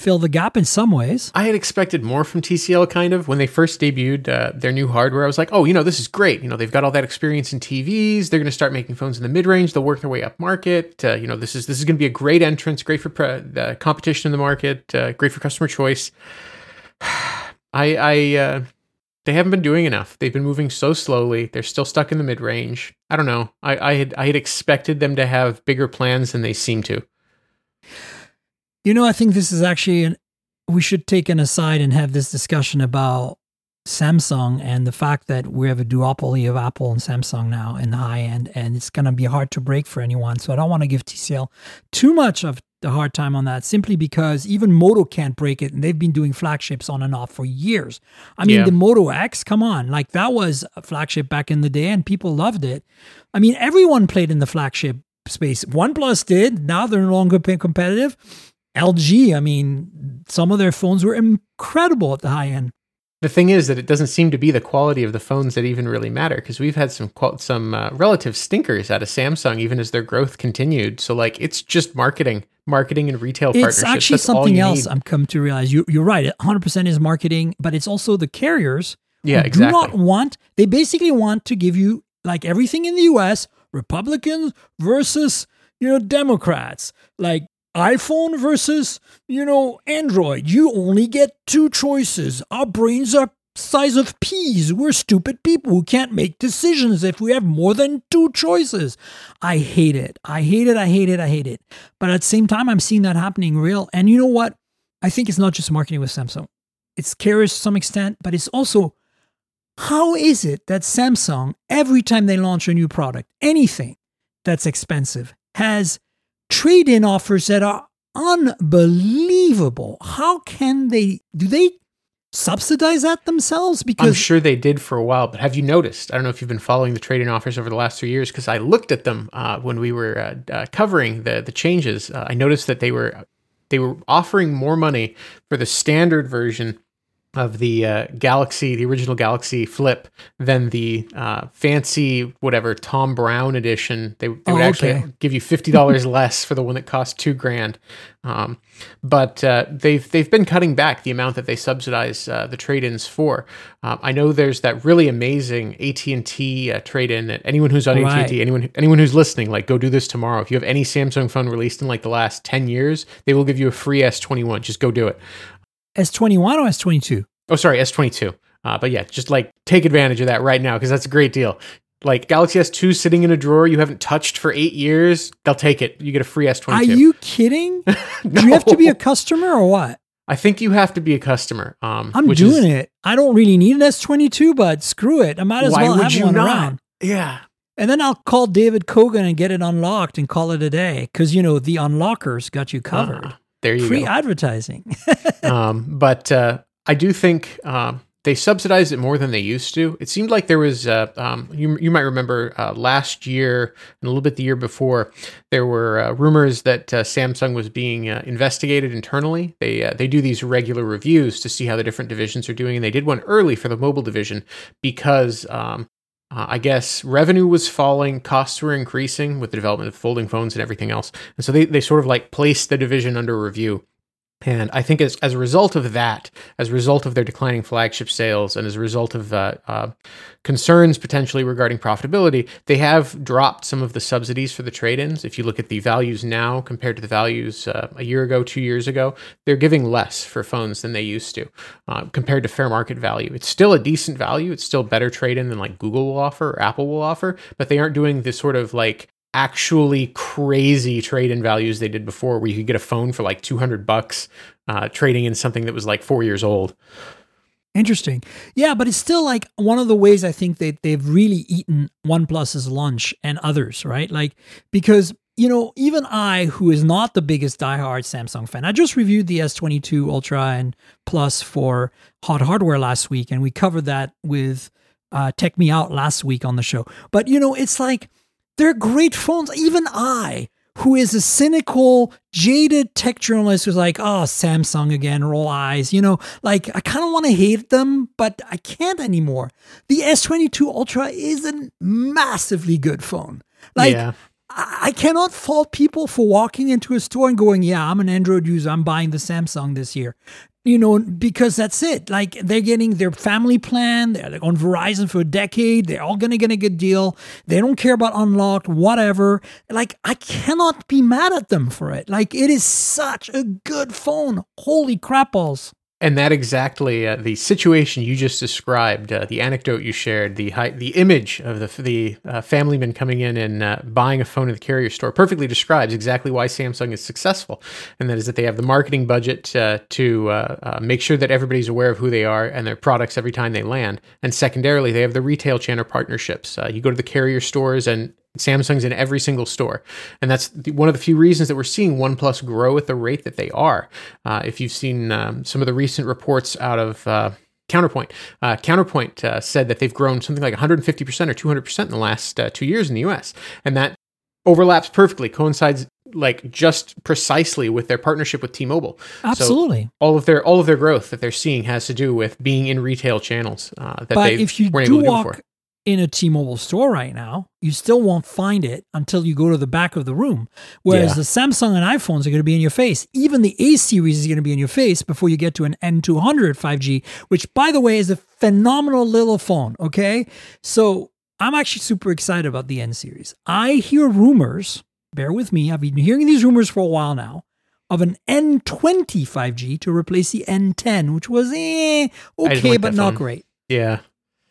fill the gap in some ways. I had expected more from TCL kind of when they first debuted uh, their new hardware. I was like, oh, you know, this is great. You know, they've got all that experience in TVs. They're going to start making phones in the mid range. They'll work their way up market. Uh, you know, this is this is going to be a great entrance, great for pre- competition in the market, uh, great for customer choice. I, I, uh, they haven't been doing enough. They've been moving so slowly. They're still stuck in the mid range. I don't know. I, I had, I had expected them to have bigger plans than they seem to. You know, I think this is actually an, we should take an aside and have this discussion about Samsung and the fact that we have a duopoly of Apple and Samsung now in the high end, and it's going to be hard to break for anyone. So I don't want to give TCL too much of the hard time on that simply because even Moto can't break it, and they've been doing flagships on and off for years. I mean, yeah. the Moto X, come on, like that was a flagship back in the day, and people loved it. I mean, everyone played in the flagship space. OnePlus did. Now they're no longer competitive. LG, I mean, some of their phones were incredible at the high end the thing is that it doesn't seem to be the quality of the phones that even really matter because we've had some some uh, relative stinkers out of Samsung even as their growth continued. So like it's just marketing, marketing and retail it's partnerships. It's actually That's something else. need. I'm come to realize you you're right. 100 percent is marketing, but it's also the carriers. Yeah, exactly. Do not want. They basically want to give you like everything in the U.S. Republicans versus you know Democrats. Like iPhone versus, you know, Android. You only get two choices. Our brains are size of peas. We're stupid people who can't make decisions if we have more than two choices. I hate it. I hate it. I hate it. I hate it. But at the same time, I'm seeing that happening real. And you know what? I think it's not just marketing with Samsung. It's carriers to some extent, but it's also how is it that Samsung, every time they launch a new product, anything that's expensive, has trade in offers that are unbelievable. How can they do they subsidize that themselves? Because I'm sure they did for a while, but have you noticed? I don't know if you've been following the trade in offers over the last three years because I looked at them uh, when we were uh, uh, covering the the changes. Uh, I noticed that they were they were offering more money for the standard version of the uh, Galaxy, the original Galaxy Flip, than the uh, fancy whatever Thom Browne edition. They, they would oh, actually okay. give you fifty dollars less for the one that cost two grand. Um, but uh, they've they've been cutting back the amount that they subsidize uh, the trade-ins for. Um, I know there's that really amazing AT and T uh, trade-in. That anyone who's on right. AT and T, anyone anyone who's listening, like go do this tomorrow. If you have any Samsung phone released in like the last ten years, they will give you a free S twenty one. Just go do it. S21 or S22? Oh, sorry, S22. Uh, but yeah, just like take advantage of that right now because that's a great deal. Like Galaxy S2 sitting in a drawer you haven't touched for eight years, they'll take it. You get a free S22. Are you kidding? no. Do you have to be a customer or what? I think you have to be a customer. Um, I'm doing is, it. I don't really need an S22, but screw it. I might as well have one not? around. Yeah. And then I'll call David Cogen and get it unlocked and call it a day because you know the unlockers got you covered. Uh, there you Free go. advertising. um, but uh, I do think um, they subsidized it more than they used to. It seemed like there was, uh, um, you, you might remember uh, last year and a little bit the year before, there were uh, rumors that uh, Samsung was being uh, investigated internally. They uh, they do these regular reviews to see how the different divisions are doing, and they did one early for the mobile division because. Um, Uh, I guess revenue was falling, costs were increasing with the development of folding phones and everything else. And so they, they sort of like placed the division under review. And I think as, as a result of that, as a result of their declining flagship sales, and as a result of uh, uh, concerns potentially regarding profitability, they have dropped some of the subsidies for the trade ins. If you look at the values now compared to the values uh, a year ago, two years ago, they're giving less for phones than they used to uh, compared to fair market value. It's still a decent value. It's still better trade in than like Google will offer or Apple will offer, but they aren't doing this sort of like actually crazy trade in values they did before where you could get a phone for like 200 bucks uh, trading in something that was like four years old Interesting. Yeah, but it's still like one of the ways I think that they've really eaten OnePlus's lunch and others, right? Like, because, you know, even I, who is not the biggest diehard Samsung fan, I just reviewed the S22 Ultra and Plus for Hot Hardware last week, and we covered that with uh, Tech Me Out last week on the show. But, you know, it's like they're great phones. Even I, who is a cynical, jaded tech journalist who's like, oh, Samsung again, roll eyes. You know, like I kind of want to hate them, but I can't anymore. The S22 Ultra is a massively good phone. Like, yeah. I cannot fault people for walking into a store and going, Yeah, I'm an Android user. I'm buying the Samsung this year you know, because that's it. Like they're getting their family plan. They're on Verizon for a decade. They're all gonna get a good deal. They don't care about unlocked, whatever. Like I cannot be mad at them for it. Like it is such a good phone. Holy crap balls. And that exactly uh, the situation you just described, uh, the anecdote you shared, the high, the image of the the uh, family man coming in and uh, buying a phone at the carrier store, perfectly describes exactly why Samsung is successful, and that is that they have the marketing budget uh, to uh, make sure that everybody's aware of who they are and their products every time they land, and secondarily, they have the retail channel partnerships. you go to the carrier stores and Samsung's in every single store. And that's the, one of the few reasons that we're seeing OnePlus grow at the rate that they are. Uh, if you've seen um, some of the recent reports out of uh, Counterpoint, uh, Counterpoint uh, said that they've grown something like 150% or 200% in the last uh, two years in the US. And that overlaps perfectly, coincides like just precisely with their partnership with T-Mobile. Absolutely. So all of their all of their growth that they're seeing has to do with being in retail channels uh, that but they if you weren't do able to do walk before in a T-Mobile store right now, you still won't find it until you go to the back of the room. Whereas Yeah. the Samsung and iPhones are going to be in your face. Even the A series is going to be in your face before you get to an N200 5G, which by the way is a phenomenal little phone, okay? So, I'm actually super excited about the N series. I hear rumors, bear with me, I've been hearing these rumors for a while now. Of an N20 5G to replace the N10, which was eh, okay, but not phone. great. Yeah.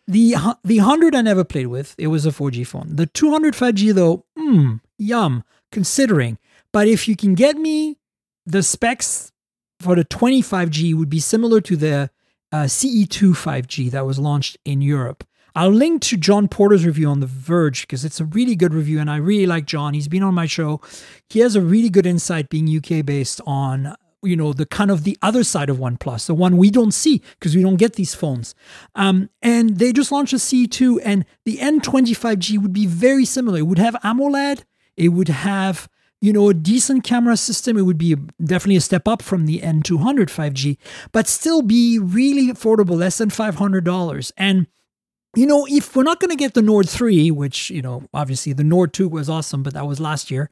The the hundred I never played with. It was a 4G phone. The 200 5G though, hmm, yum. Considering, but if you can get me the specs for the 25G would be similar to the uh, CE2 5G that was launched in Europe. I'll link to Jon Porter's review on The Verge because it's a really good review, and I really like Jon. He's been on my show. He has a really good insight, being UK based, on you know the kind of the other side of OnePlus, the one we don't see because we don't get these phones. Um, and they just launched a C2, and the N25G would be very similar. It would have AMOLED. It would have you know a decent camera system. It would be definitely a step up from the N200 5G, but still be really affordable, less than five hundred dollars. And you know, if we're not going to get the Nord 3, which, you know, obviously the Nord 2 was awesome, but that was last year.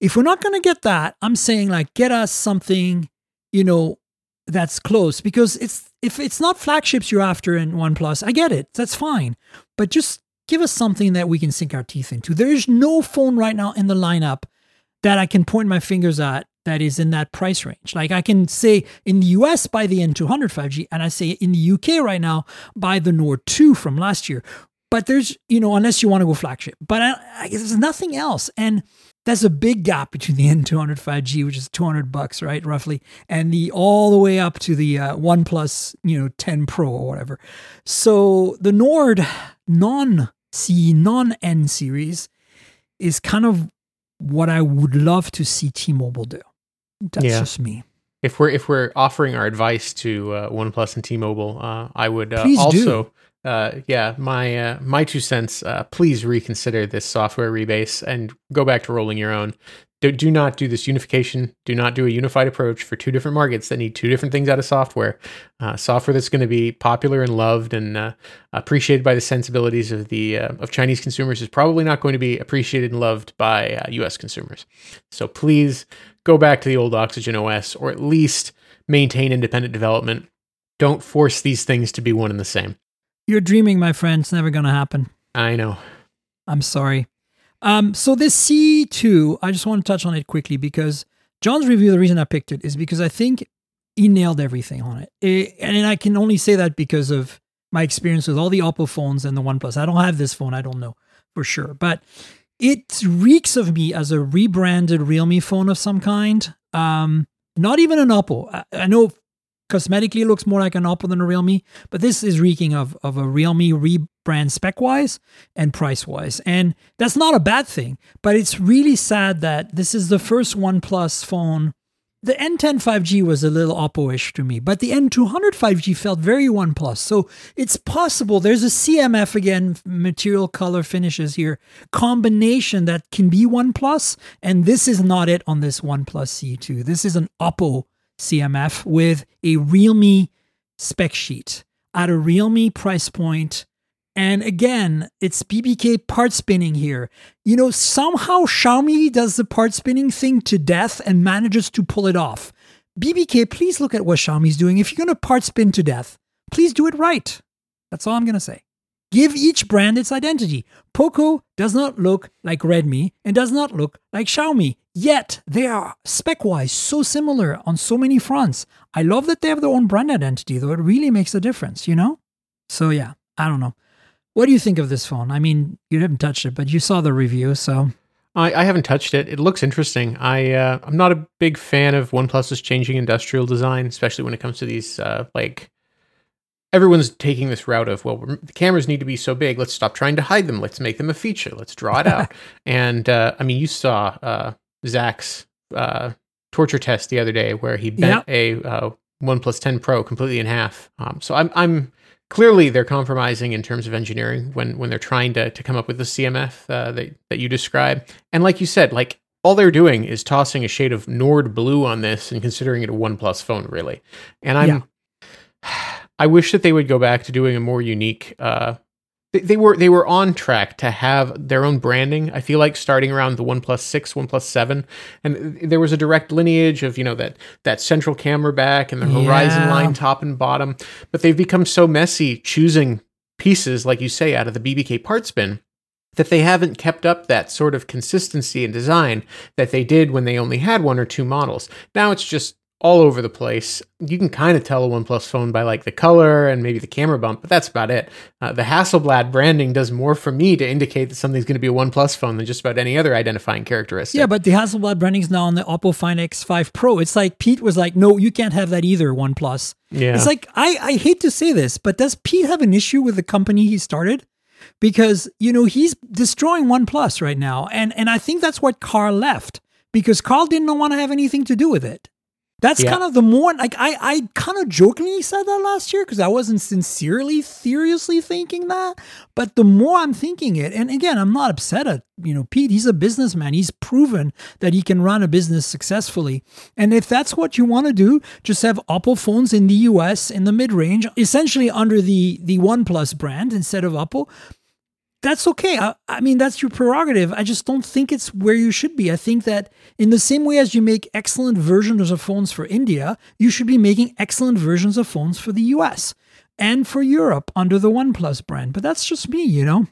If we're not going to get that, I'm saying like get us something, you know, that's close because it's if it's not flagships you're after in OnePlus, I get it. That's fine. But just give us something that we can sink our teeth into. There is no phone right now in the lineup that I can point my fingers at that is in that price range. Like I can say in the US buy the N200 5G, and I say in the UK right now buy the Nord 2 from last year. But there's, you know, unless you want to go flagship, but I, I, there's nothing else. And there's a big gap between the N200 5G, which is 200 bucks, right, roughly, and the all the way up to the uh, OnePlus, you know, 10 Pro or whatever. So the Nord non C non N series is kind of what I would love to see T-Mobile do. That's Yeah. just me. if we're if we're offering our advice to uh, OnePlus and T-Mobile, uh, I would uh, do. also, uh, yeah, my uh, my two cents. Uh, please reconsider this software rebase and go back to rolling your own. Do, do not do this unification. Do not do a unified approach for two different markets that need two different things out of software. Uh, software that's going to be popular and loved and uh, appreciated by the sensibilities of the uh, of Chinese consumers is probably not going to be appreciated and loved by uh, U.S. consumers. So please go back to the old Oxygen OS, or at least maintain independent development. Don't force these things to be one and the same. You're dreaming, my friend. It's never going to happen. I know. I'm sorry. Um, so this C2, I just want to touch on it quickly because Jon's review, the reason I picked it is because I think he nailed everything on it. It- and I can only say that because of my experience with all the Oppo phones and the OnePlus. I don't have this phone, I don't know for sure, but it reeks of me as a rebranded Realme phone of some kind. Um, not even an Oppo. I, I know cosmetically it looks more like an Oppo than a Realme, but this is reeking of of a Realme rebrand spec wise and price wise, and that's not a bad thing. But it's really sad that this is the first OnePlus phone. The N10 5G was a little Oppo-ish to me, but the N200 5G felt very OnePlus. So it's possible there's a CMF again, material color finishes here, combination that can be OnePlus, and this is not it on this OnePlus C2. This is an Oppo CMF with a Realme spec sheet at a Realme price point. And again, it's BBK part spinning here. You know, somehow Xiaomi does the part spinning thing to death and manages to pull it off. BBK, please look at what Xiaomi's doing. If you're going to part spin to death, please do it right. That's all I'm going to say. Give each brand its identity. Poco does not look like Redmi and does not look like Xiaomi. Yet they are spec wise so similar on so many fronts. I love that they have their own brand identity, though it really makes a difference, you know? So, yeah, I don't know. What do you think of this phone? I mean, you haven't touched it, but you saw the review, so. I, I haven't touched it. It looks interesting. I uh, I'm not a big fan of OnePlus's changing industrial design, especially when it comes to these uh, like everyone's taking this route of well the cameras need to be so big let's stop trying to hide them let's make them a feature let's draw it out and uh, i mean you saw uh, Zack's uh, torture test the other day where he bent yep. a uh, OnePlus 10 Pro completely in half. Um, so I'm, I'm clearly they're compromising in terms of engineering when when they're trying to to come up with the CMF uh, that that you describe. And like you said, like all they're doing is tossing a shade of Nord blue on this and considering it a OnePlus phone, really. And I'm yeah. I wish that they would go back to doing a more unique. Uh, they, they were they were on track to have their own branding. I feel like starting around the OnePlus Six, OnePlus Seven, and there was a direct lineage of you know that that central camera back and the horizon Yeah. line top and bottom. But they've become so messy choosing pieces, like you say, out of the BBK parts bin that they haven't kept up that sort of consistency in design that they did when they only had one or two models. Now it's just all over the place. You can kind of tell a OnePlus phone by like the color and maybe the camera bump, but that's about it. Uh, the Hasselblad branding does more for me to indicate that something's going to be a OnePlus phone than just about any other identifying characteristic. Yeah, but the Hasselblad branding is now on the Oppo Find X5 Pro. It's like Pete was like, no, you can't have that either, OnePlus. Yeah. It's like, I, I hate to say this, but does Pete have an issue with the company he started? Because, you know, he's destroying OnePlus right now. And, and I think that's what Carl left because Carl didn't want to have anything to do with it. That's Yeah. kind of the more like I I kind of jokingly said that last year because I wasn't sincerely, seriously thinking that. But the more I'm thinking it, and again, I'm not upset at you know Pete. He's a businessman. He's proven that he can run a business successfully. And if that's what you want to do, just have Oppo phones in the U.S. in the mid range, essentially under the the OnePlus brand instead of Oppo that's okay. I, I mean, that's your prerogative. I just don't think it's where you should be. I think that in the same way as you make excellent versions of phones for India, you should be making excellent versions of phones for the US and for Europe under the OnePlus brand. But that's just me, you know?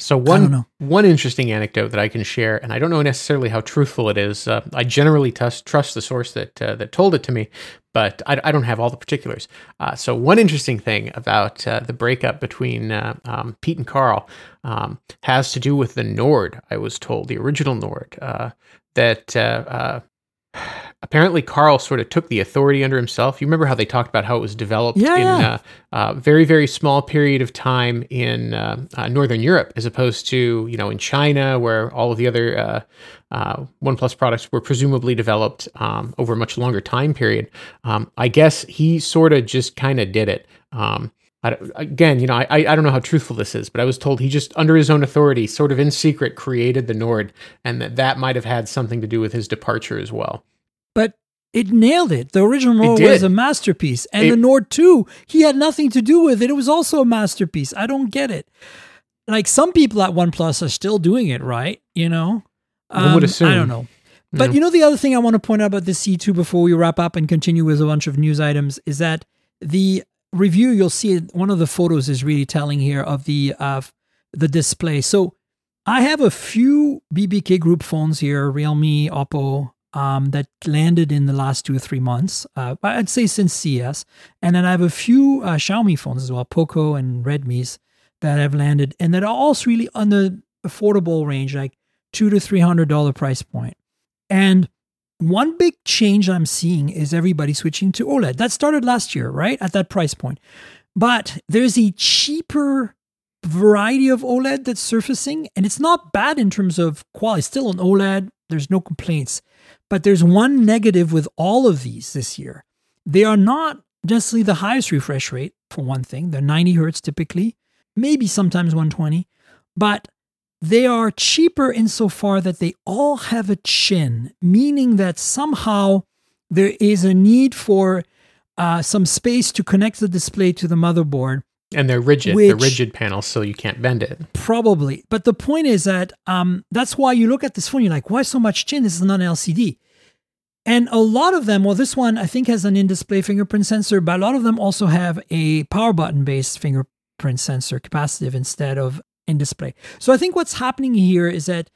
So one one interesting anecdote that I can share, and I don't know necessarily how truthful it is. Uh, I generally trust trust the source that uh, that told it to me, but I, I don't have all the particulars. Uh, so one interesting thing about uh, the breakup between uh, um, Pete and Carl um, has to do with the Nord. I was told the original Nord uh, that. Uh, uh, Apparently, Carl sort of took the authority under himself. You remember how they talked about how it was developed Yeah, in yeah. uh, very very small period of time in uh, uh, northern Europe, as opposed to you know in China, where all of the other uh, uh, OnePlus products were presumably developed um, over a much longer time period. Um, I guess he sort of just kind of did it. Um, I, again, you know, I, I don't know how truthful this is, but I was told he just, under his own authority, sort of in secret, created the Nord, and that that might have had something to do with his departure as well. But it nailed it. The original Nord was a masterpiece. And It- the Nord 2, he had nothing to do with it. It was also a masterpiece. I don't get it. Like some people at OnePlus are still doing it, right? You know? I would Um, assume. I don't know. But Yeah. you know, the other thing I want to point out about the C2 before we wrap up and continue with a bunch of news items is that the review you'll see one of the photos is really telling here of the uh, the display. So I have a few BBK group phones here, Realme, Oppo, um, that landed in the last two or three months. Uh, I'd say since CES, and then I have a few uh, Xiaomi phones as well, Poco and Redmi's that have landed, and that are also really on the affordable range, like two to three hundred dollar price point. And one big change I'm seeing is everybody switching to OLED. That started last year, right? At that price point. But there's a cheaper variety of OLED that's surfacing, and it's not bad in terms of quality. Still an OLED, there's no complaints. But there's one negative with all of these this year. They are not necessarily the highest refresh rate, for one thing. They're 90 hertz typically, maybe sometimes 120, but they are cheaper insofar that they all have a chin, meaning that somehow there is a need for uh, some space to connect the display to the motherboard. And they're rigid. Which- they're rigid panels, so you can't bend it. Probably. But the point is that um, that's why you look at this phone, you're like, why so much chin? This is not an LCD. And a lot of them, well, this one I think has an in display fingerprint sensor, but a lot of them also have a power button based fingerprint sensor, capacitive instead of in display. So I think what's happening here is that,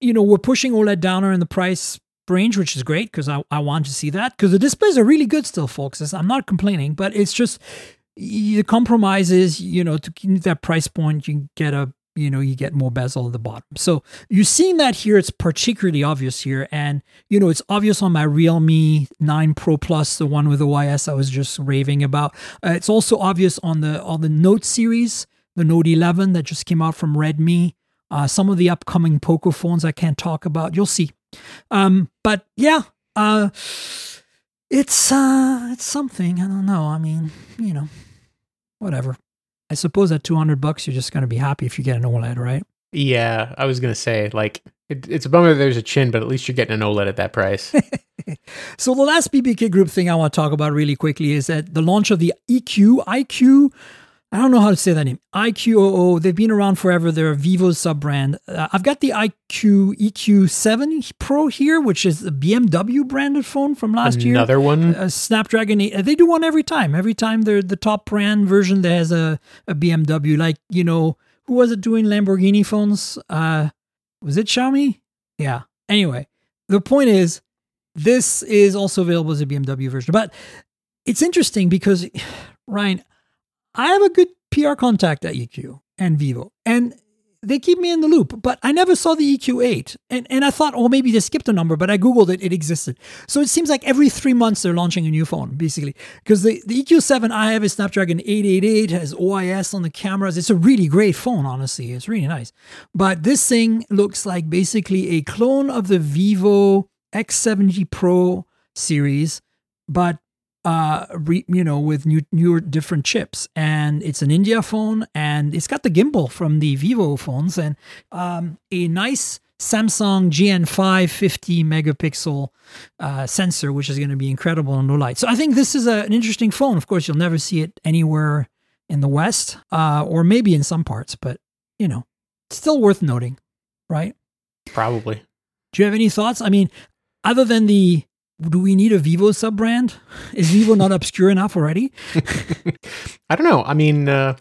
you know, we're pushing OLED downer in the price range, which is great because I, I want to see that because the displays are really good still, folks. I'm not complaining, but it's just the compromise is, you know, to keep that price point, you get a you know, you get more bezel at the bottom. So you're seeing that here. It's particularly obvious here. And, you know, it's obvious on my Realme 9 Pro Plus, the one with the OIS I was just raving about. Uh, it's also obvious on the on the Note series, the Note 11 that just came out from Redmi. Uh, some of the upcoming Poco phones I can't talk about. You'll see. Um, but yeah, uh, it's uh, it's something. I don't know. I mean, you know, whatever. I suppose at 200 bucks, you're just going to be happy if you get an OLED, right? Yeah, I was gonna say like it, it's a bummer that there's a chin, but at least you're getting an OLED at that price. So the last BBK group thing I want to talk about really quickly is that the launch of the EQ, IQ, I don't know how to say that name, IQOO. They've been around forever. They're a Vivo sub brand. Uh, I've got the IQ EQ7 Pro here, which is a BMW branded phone from last year. Another one. a Snapdragon 8. They do one every time. Every time they're the top brand version that has a, a BMW. Like, you know, who was it doing Lamborghini phones? Uh, was it Xiaomi? Yeah. Anyway, the point is, this is also available as a BMW version. But it's interesting because, Ryne, I have a good PR contact at EQ and Vivo, and they keep me in the loop. But I never saw the EQ8, and and I thought, oh, maybe they skipped a number, but I googled it; it existed. So it seems like every three months they're launching a new phone, basically. Because the the EQ7 I have is Snapdragon 888, has OIS on the cameras. It's a really great phone, honestly. It's really nice. But this thing looks like basically a clone of the Vivo X70 Pro series, but uh re, you know with new newer different chips. And it's an india phone and it's got the gimbal from the vivo phones. And um a nice samsung gn5 50 megapixel uh, sensor which is going to be incredible in low light. So i think this is a, an interesting phone. Of course you'll never see it anywhere in the west uh or maybe in some parts but you know still worth noting right? Probably. do you have any thoughts? I mean other than the do we need a Vivo sub brand? Is Vivo not obscure enough already? I don't know. I mean, uh,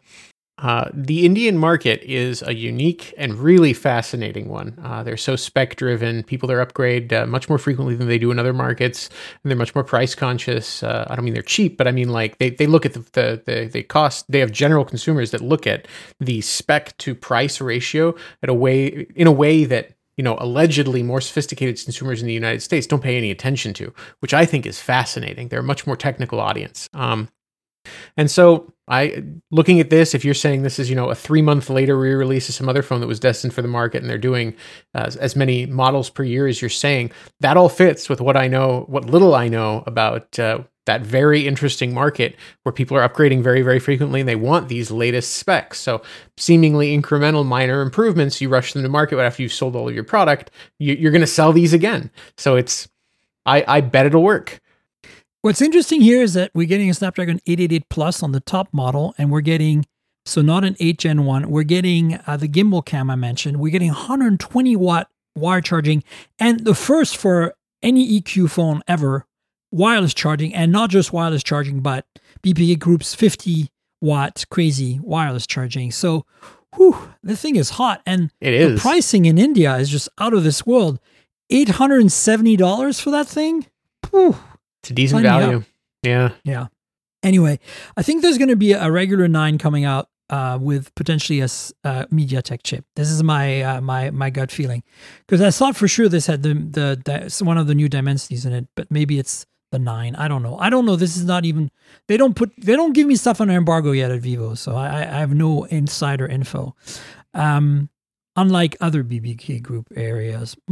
uh, the Indian market is a unique and really fascinating one. Uh, they're so spec driven. People there upgrade uh, much more frequently than they do in other markets, and they're much more price conscious. Uh, I don't mean they're cheap, but I mean like they, they look at the, the the the cost. They have general consumers that look at the spec to price ratio at a way in a way that you know, allegedly more sophisticated consumers in the United States don't pay any attention to, which I think is fascinating. They're a much more technical audience. Um, and so, I looking at this, if you're saying this is you know a three month later re-release of some other phone that was destined for the market, and they're doing uh, as many models per year as you're saying, that all fits with what I know, what little I know about uh, that very interesting market where people are upgrading very, very frequently and they want these latest specs. So, seemingly incremental, minor improvements, you rush them to market, but after you've sold all of your product, you, you're going to sell these again. So, it's, I, I bet it'll work. What's interesting here is that we're getting a Snapdragon 888 Plus on the top model, and we're getting so not an 8 Gen 1. We're getting uh, the gimbal cam I mentioned. We're getting 120 watt wire charging, and the first for any EQ phone ever wireless charging, and not just wireless charging, but BBK Group's 50 watt crazy wireless charging. So, whew, the thing is hot, and It the pricing in India is just out of this world. Eight hundred and seventy dollars for that thing. Whew. It's a decent value. Yeah. Yeah. Anyway, I think there's going to be a regular nine coming out uh, with potentially a s- uh, MediaTek chip. This is my uh, my my gut feeling because I thought for sure this had the the, the one of the new Dimensities in it, but maybe it's the nine. I don't know. I don't know. This is not even they don't put they don't give me stuff under embargo yet at Vivo, so I, I have no insider info. Um, unlike other BBK group areas.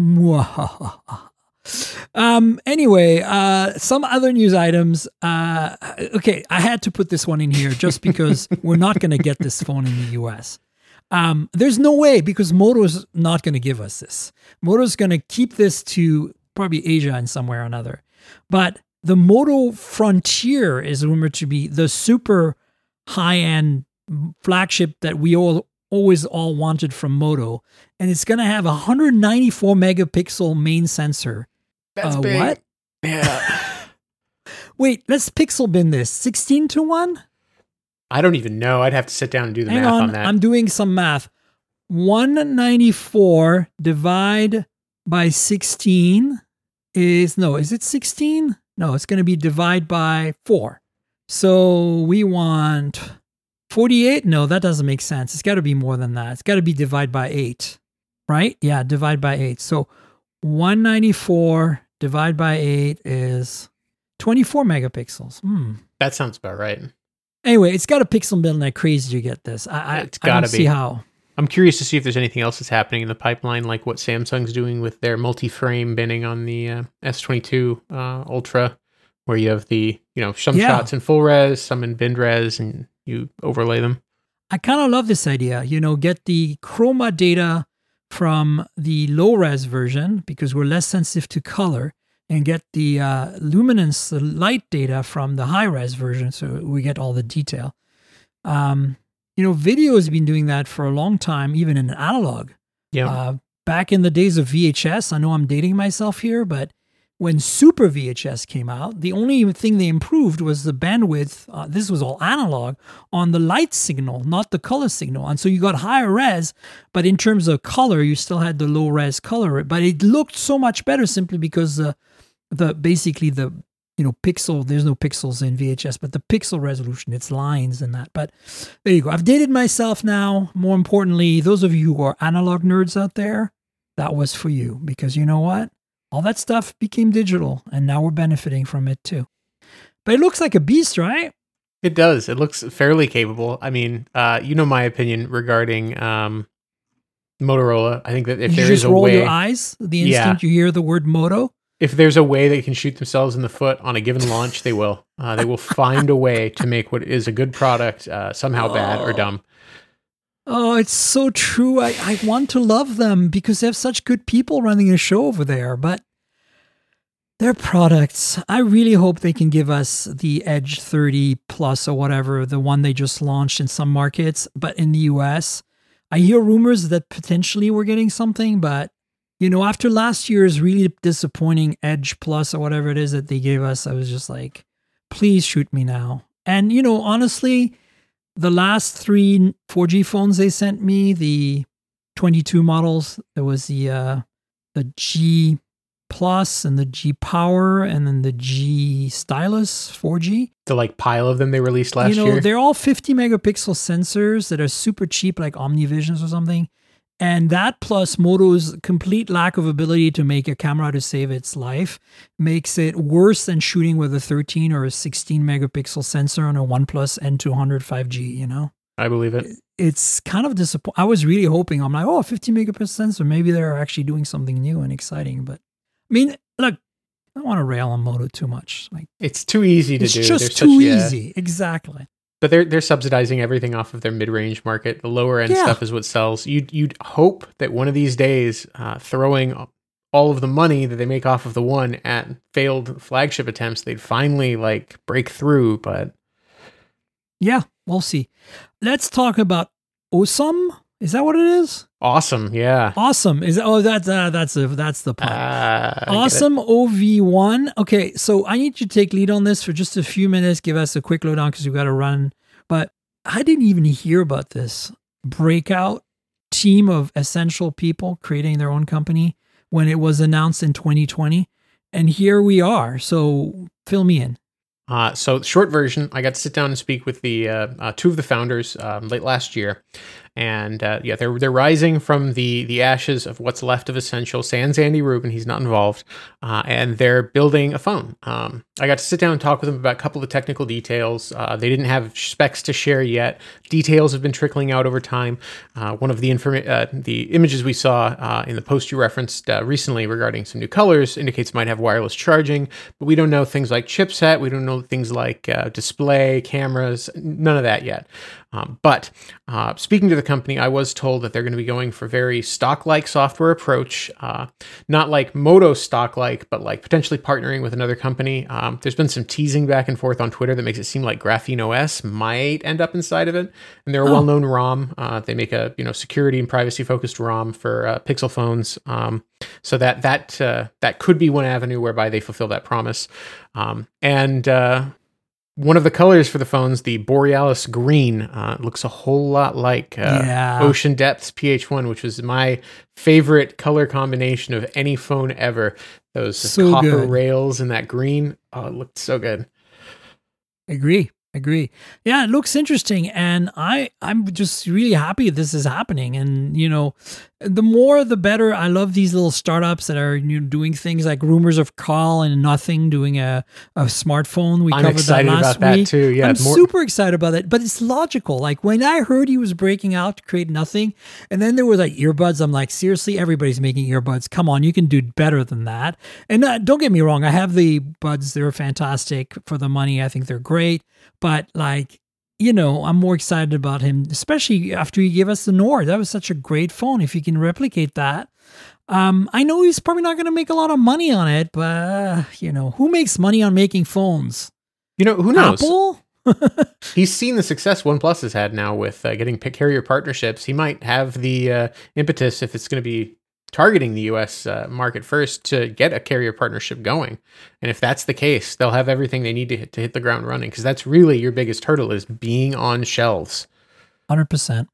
Um, anyway, uh, some other news items. Uh, okay, I had to put this one in here just because we're not going to get this phone in the US. Um, there's no way because Moto's not going to give us this. Moto's going to keep this to probably Asia and somewhere or another. But the Moto Frontier is rumored to be the super high end flagship that we all always all wanted from Moto, and it's going to have a 194 megapixel main sensor. That's Uh, big. what? Yeah. Wait, let's pixel bin this. 16 to 1? I don't even know. I'd have to sit down and do the Hang math on, on, that. I'm doing some math. 194 divide by 16 is no, is it 16? No, it's going to be divide by 4. So we want 48? No, that doesn't make sense. It's got to be more than that. It's got to be divide by 8. Right? Yeah, divide by 8. So 194 divide by 8 is 24 megapixels. Hmm. that sounds about right. Anyway, it's got a pixel build like crazy to get this. I, I, It's I don't gotta see how. I'm curious to see if there's anything else that's happening in the pipeline, like what Samsung's doing with their multi-frame binning on the uh, S22 uh, Ultra, where you have the you know some Yeah. shots in full res, some in bin res, and you overlay them. I kind of love this idea. You know, get the chroma data from the low res version because we're less sensitive to color, and get the uh, luminance, the light data from the high res version, so we get all the detail. Um, you know, video has been doing that for a long time, even in analog. Yeah, Uh, back in the days of VHS, I know I'm dating myself here, but when Super VHS came out, the only thing they improved was the bandwidth. Uh, this was all analog on the light signal, not the color signal. And so you got higher res, but in terms of color, you still had the low res color. But it looked so much better simply because the the basically the you know pixel. There's no pixels in VHS, but the pixel resolution, it's lines and that. But there you go. I've dated myself now. More importantly, those of you who are analog nerds out there, that was for you because you know what? All that stuff became digital and now we're benefiting from it too. But it looks like a beast, right? it does. It looks fairly capable. I mean, uh, you know my opinion regarding um, Motorola. I think that if you there just is a roll way, your eyes the Yeah. instant you hear the word moto. If there's a way they can shoot themselves in the foot on a given launch, they will. Uh, they will find a way to make what is a good product uh, somehow bad or Oh. dumb. Oh, it's so true. I, I want to love them because they have such good people running a show over there, but their products, I really hope they can give us the Edge 30 Plus or whatever, the one they just launched in some markets, but in the US. I hear rumors that potentially we're getting something, but you know, after last year's really disappointing Edge Plus or whatever it is that they gave us, I was just like, please shoot me now. And you know, honestly, the last three 4G phones they sent me, the 22 models, there was the uh, the G Plus and the G Power, and then the G Stylus 4G. The like pile of them they released last year. you know, year. they're all 50 megapixel sensors that are super cheap, like OmniVisions or something. And that plus Moto's complete lack of ability to make a camera to save its life makes it worse than shooting with a 13 or a 16 megapixel sensor on a OnePlus N200 5G, you know? I believe it. It's kind of disappointing. I was really hoping, I'm like, oh, 50 megapixel sensor. Maybe they're actually doing something new and exciting. But I mean, look, I don't want to rail on Moto too much. Like, It's too easy to it's do. just They're too such- yeah. easy. Exactly. But they're they're subsidizing everything off of their mid range market. The lower end Yeah. stuff is what sells. You'd you'd hope that one of these days, uh, throwing all of the money that they make off of the one at failed flagship attempts, they'd finally like break through. But Yeah, we'll see. Let's talk about OSOM. Is that what it is? awesome, yeah. Awesome. Is oh that's uh, that's a, that's the get it. OSOM OV1. Okay, so I need you to take lead on this for just a few minutes. Give us a quick lowdown because we've got to run. But I didn't even hear about this breakout team of essential people creating their own company when it was announced in 2020. And here we are. So fill me in. Uh, so, short version, I got to sit down and speak with the uh, uh, two of the founders um, late last year, and uh, yeah, they're they're rising from the the ashes of what's left of Essential. Sans Andy Rubin, he's not involved, uh, and they're building a phone. Um, I got to sit down and talk with them about a couple of the technical details. Uh, they didn't have specs to share yet. Details have been trickling out over time. Uh, one of the informa- uh, the images we saw uh, in the post you referenced recently regarding some new colors indicates it might have wireless charging, but we don't know things like chipset. We don't know things like display, cameras, none of that yet. Um, but uh, speaking to the company, I was told that they're going to be going for very stock-like software approach, uh, not like Moto stock-like, but like potentially partnering with another company. Um, there's been some teasing back and forth on Twitter that makes it seem like Graphene OS might end up inside of it, and they're a oh. well-known ROM. Uh, they make a you know security and privacy-focused ROM for uh, Pixel phones, um, so that that uh, that could be one avenue whereby they fulfill that promise. Um, and uh, one of the colors for the phones, the Borealis Green, uh, looks a whole lot like uh, yeah. Ocean Depths PH1, which was my favorite color combination of any phone ever. Those so copper good. rails and that green, oh, it looked so good. Agree agree yeah it looks interesting and i i'm just really happy this is happening and you know the more the better. I love these little startups that are you know, doing things like rumors of Carl and nothing doing a, a smartphone. We I'm covered that last about week that too. Yeah i'm more- super excited about it but it's logical. Like when i heard he was breaking out to create nothing and then there was like earbuds i'm like seriously? Everybody's making earbuds. Come on you can do better than that. And uh, don't get me wrong i have the buds. They're fantastic for the money. I think they're great. But like, you know, I'm more excited about him, especially after he gave us the Nord. That was such a great phone. If you can replicate that, um, I know he's probably not going to make a lot of money on it, but uh, you know, who makes money on making phones? You know, who knows? Apple. He's seen the success OnePlus has had now with uh, getting carrier partnerships. He might have the uh, impetus if it's going to be targeting the US uh, market first to get a carrier partnership going. And if that's the case, they'll have everything they need to hit, to hit the ground running because that's really your biggest hurdle is being on shelves. 100%.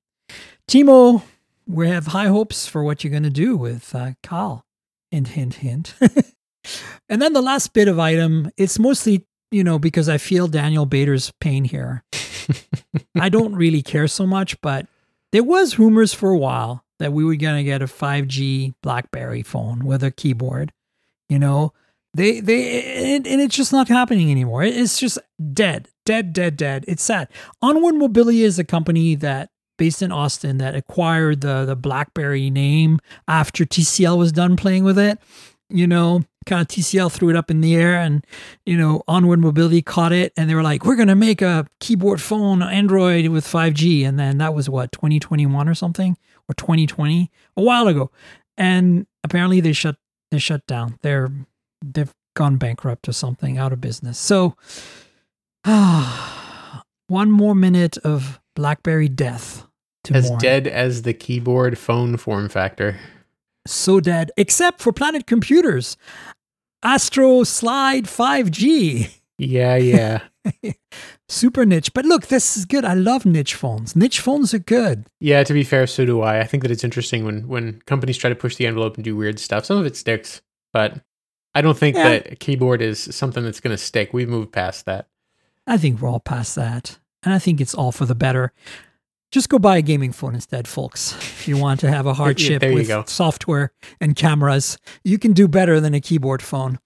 Timo, we have high hopes for what you're going to do with uh, Kyle. Hint, hint, hint. and then the last bit of item, it's mostly, you know, because I feel Daniel Bader's pain here. I don't really care so much, but there was rumors for a while that we were going to get a 5G BlackBerry phone with a keyboard. You know, they they and, and it's just not happening anymore. It's just dead, dead, dead, dead. It's sad. Onward Mobility is a company that based in Austin that acquired the the BlackBerry name after TCL was done playing with it. You know, kind of TCL threw it up in the air and, you know, Onward Mobility caught it and they were like, we're going to make a keyboard phone Android with 5G. And then that was what, 2021 or something? Or 2020, a while ago. And apparently they shut they shut down. They're they've gone bankrupt or something, out of business. So ah, one more minute of BlackBerry death. as mourn. dead as the keyboard phone form factor. So dead, except for Planet Computers. Astro Slide 5G. Yeah, yeah. super niche. But look, this is good. I love niche phones. Niche phones are good. Yeah, to be fair, so do I. I think that it's interesting when when companies try to push the envelope and do weird stuff. Some of it sticks, but I don't think yeah. that keyboard is something that's going to stick. We've moved past that. I think we're all past that. And I think it's all for the better. Just go buy a gaming phone instead, folks. If you want to have a hardship yeah, with software and cameras, you can do better than a keyboard phone.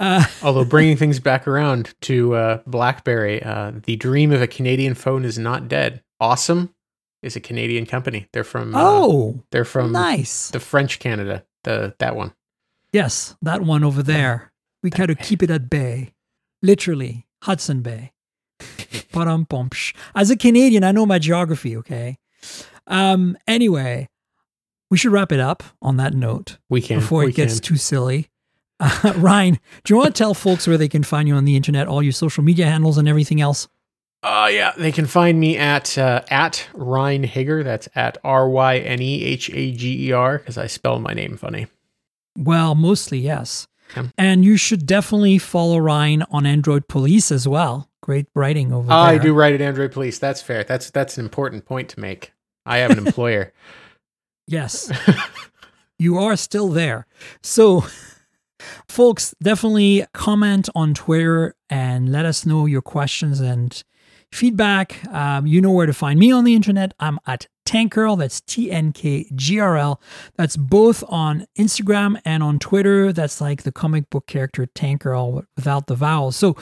Uh, Although bringing things back around to uh, BlackBerry, uh, the dream of a Canadian phone is not dead. OSOM is a Canadian company. They're from uh, oh, they're from nice the French Canada. The that one. Yes, that one over there. We got to keep it at bay, literally Hudson Bay. As a Canadian, I know my geography. Okay. Um. Anyway, we should wrap it up on that note. We can before it we gets can. too silly. Uh, Ryne, do you want to tell folks where they can find you on the internet, all your social media handles and everything else? Uh, yeah, they can find me at uh, at Ryne Hager. That's at R Y N E H A G E R because I spell my name funny. Well, mostly yes. Yeah. And you should definitely follow Ryne on Android Police as well. Great writing over there. I do write at Android Police. That's fair. That's that's an important point to make. I have an employer. yes. you are still there. So folks, definitely comment on Twitter and let us know your questions and feedback. Um, you know where to find me on the internet. I'm at Tankgirl. That's T N K G R L. That's both on Instagram and on Twitter. That's like the comic book character Tankgirl without the vowels. So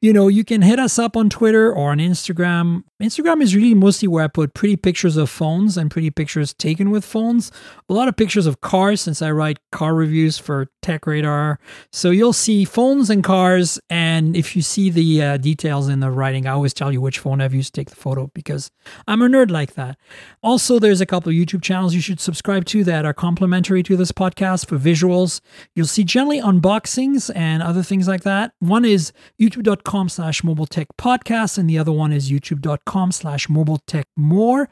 you know, you can hit us up on Twitter or on Instagram. Instagram is really mostly where I put pretty pictures of phones and pretty pictures taken with phones. A lot of pictures of cars since I write car reviews for Tech Radar. So you'll see phones and cars. And if you see the uh, details in the writing, I always tell you which phone I've used to take the photo because I'm a nerd like that. Also, there's a couple YouTube channels you should subscribe to that are complementary to this podcast for visuals. You'll see generally unboxings and other things like that. One is youtube.com youtube.com slash mobile tech podcast, and the other one is youtube.com slash mobile tech more.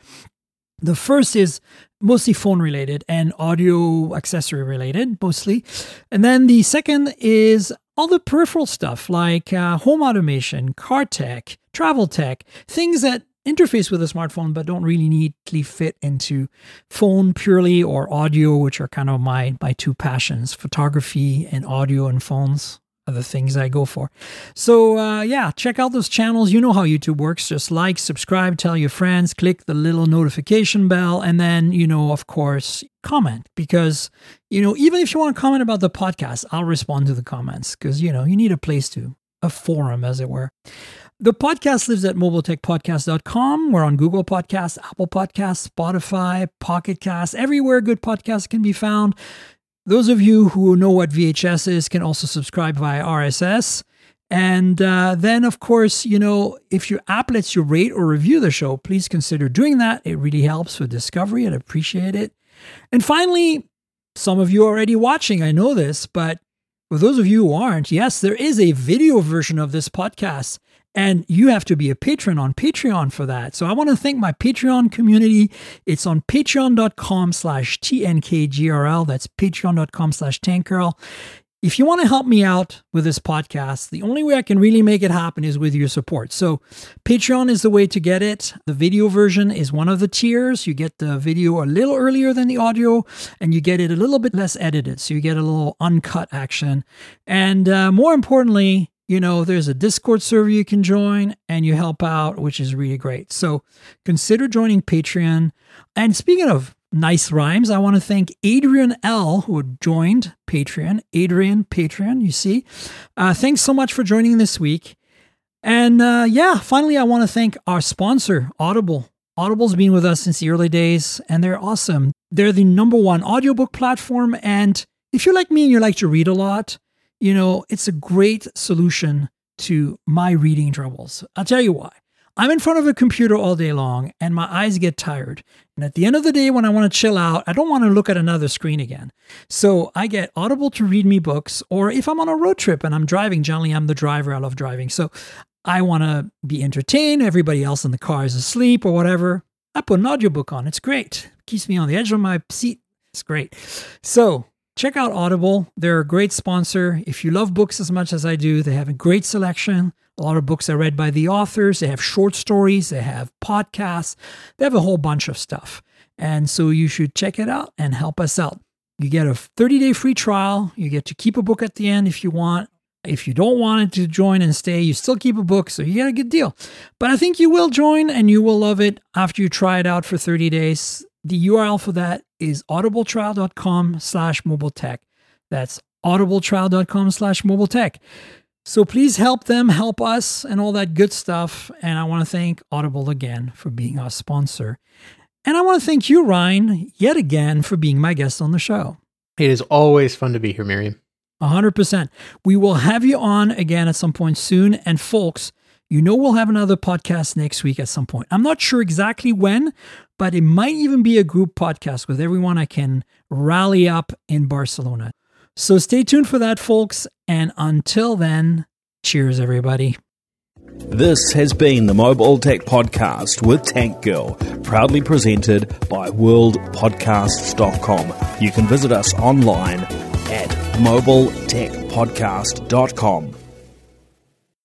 The first is mostly phone related and audio accessory related, mostly. And then the second is all the peripheral stuff like uh, home automation, car tech, travel tech, things that interface with a smartphone but don't really neatly fit into phone purely or audio, which are kind of my, my two passions photography and audio and phones the things I go for. So, uh, yeah, check out those channels. You know how YouTube works. Just like, subscribe, tell your friends, click the little notification bell, and then, you know, of course, comment because, you know, even if you want to comment about the podcast, I'll respond to the comments because, you know, you need a place to, a forum, as it were. The podcast lives at mobiletechpodcast.com. We're on Google Podcasts, Apple Podcasts, Spotify, Pocket Casts, everywhere good podcasts can be found. Those of you who know what VHS is can also subscribe via RSS. And uh, then, of course, you know, if your app lets you rate or review the show, please consider doing that. It really helps with discovery. I'd appreciate it. And finally, some of you are already watching, I know this, but for those of you who aren't, yes, there is a video version of this podcast. And you have to be a patron on Patreon for that. So I want to thank my Patreon community. It's on patreon.com slash TNKGRL. That's patreon.com slash tankgirl. If you want to help me out with this podcast, the only way I can really make it happen is with your support. So, Patreon is the way to get it. The video version is one of the tiers. You get the video a little earlier than the audio, and you get it a little bit less edited. So, you get a little uncut action. And uh, more importantly, you know, there's a Discord server you can join and you help out, which is really great. So consider joining Patreon. And speaking of nice rhymes, I want to thank Adrian L, who joined Patreon. Adrian, Patreon, you see. Uh, thanks so much for joining this week. And uh, yeah, finally, I want to thank our sponsor, Audible. Audible's been with us since the early days, and they're awesome. They're the number one audiobook platform. And if you're like me and you like to read a lot, you know, it's a great solution to my reading troubles. I'll tell you why. I'm in front of a computer all day long and my eyes get tired. And at the end of the day, when I want to chill out, I don't want to look at another screen again. So I get Audible to read me books, or if I'm on a road trip and I'm driving, generally I'm the driver, I love driving. So I want to be entertained, everybody else in the car is asleep or whatever. I put an audiobook on. It's great. Keeps me on the edge of my seat. It's great. So check out Audible. They're a great sponsor. If you love books as much as I do, they have a great selection. A lot of books are read by the authors. They have short stories, they have podcasts, they have a whole bunch of stuff. And so you should check it out and help us out. You get a 30 day free trial. You get to keep a book at the end if you want. If you don't want it to join and stay, you still keep a book, so you get a good deal. But I think you will join and you will love it after you try it out for 30 days. The URL for that is audibletrial.com slash mobile tech. That's audibletrial.com slash mobile tech. So please help them, help us, and all that good stuff. And I want to thank Audible again for being our sponsor. And I want to thank you, Ryne, yet again for being my guest on the show. It is always fun to be here, Miriam. 100%. We will have you on again at some point soon. And folks, you know we'll have another podcast next week at some point. I'm not sure exactly when, but it might even be a group podcast with everyone I can rally up in Barcelona. So stay tuned for that, folks. And until then, cheers, everybody. This has been the Mobile Tech Podcast with Tank Girl, proudly presented by worldpodcasts.com. You can visit us online at mobiletechpodcast.com.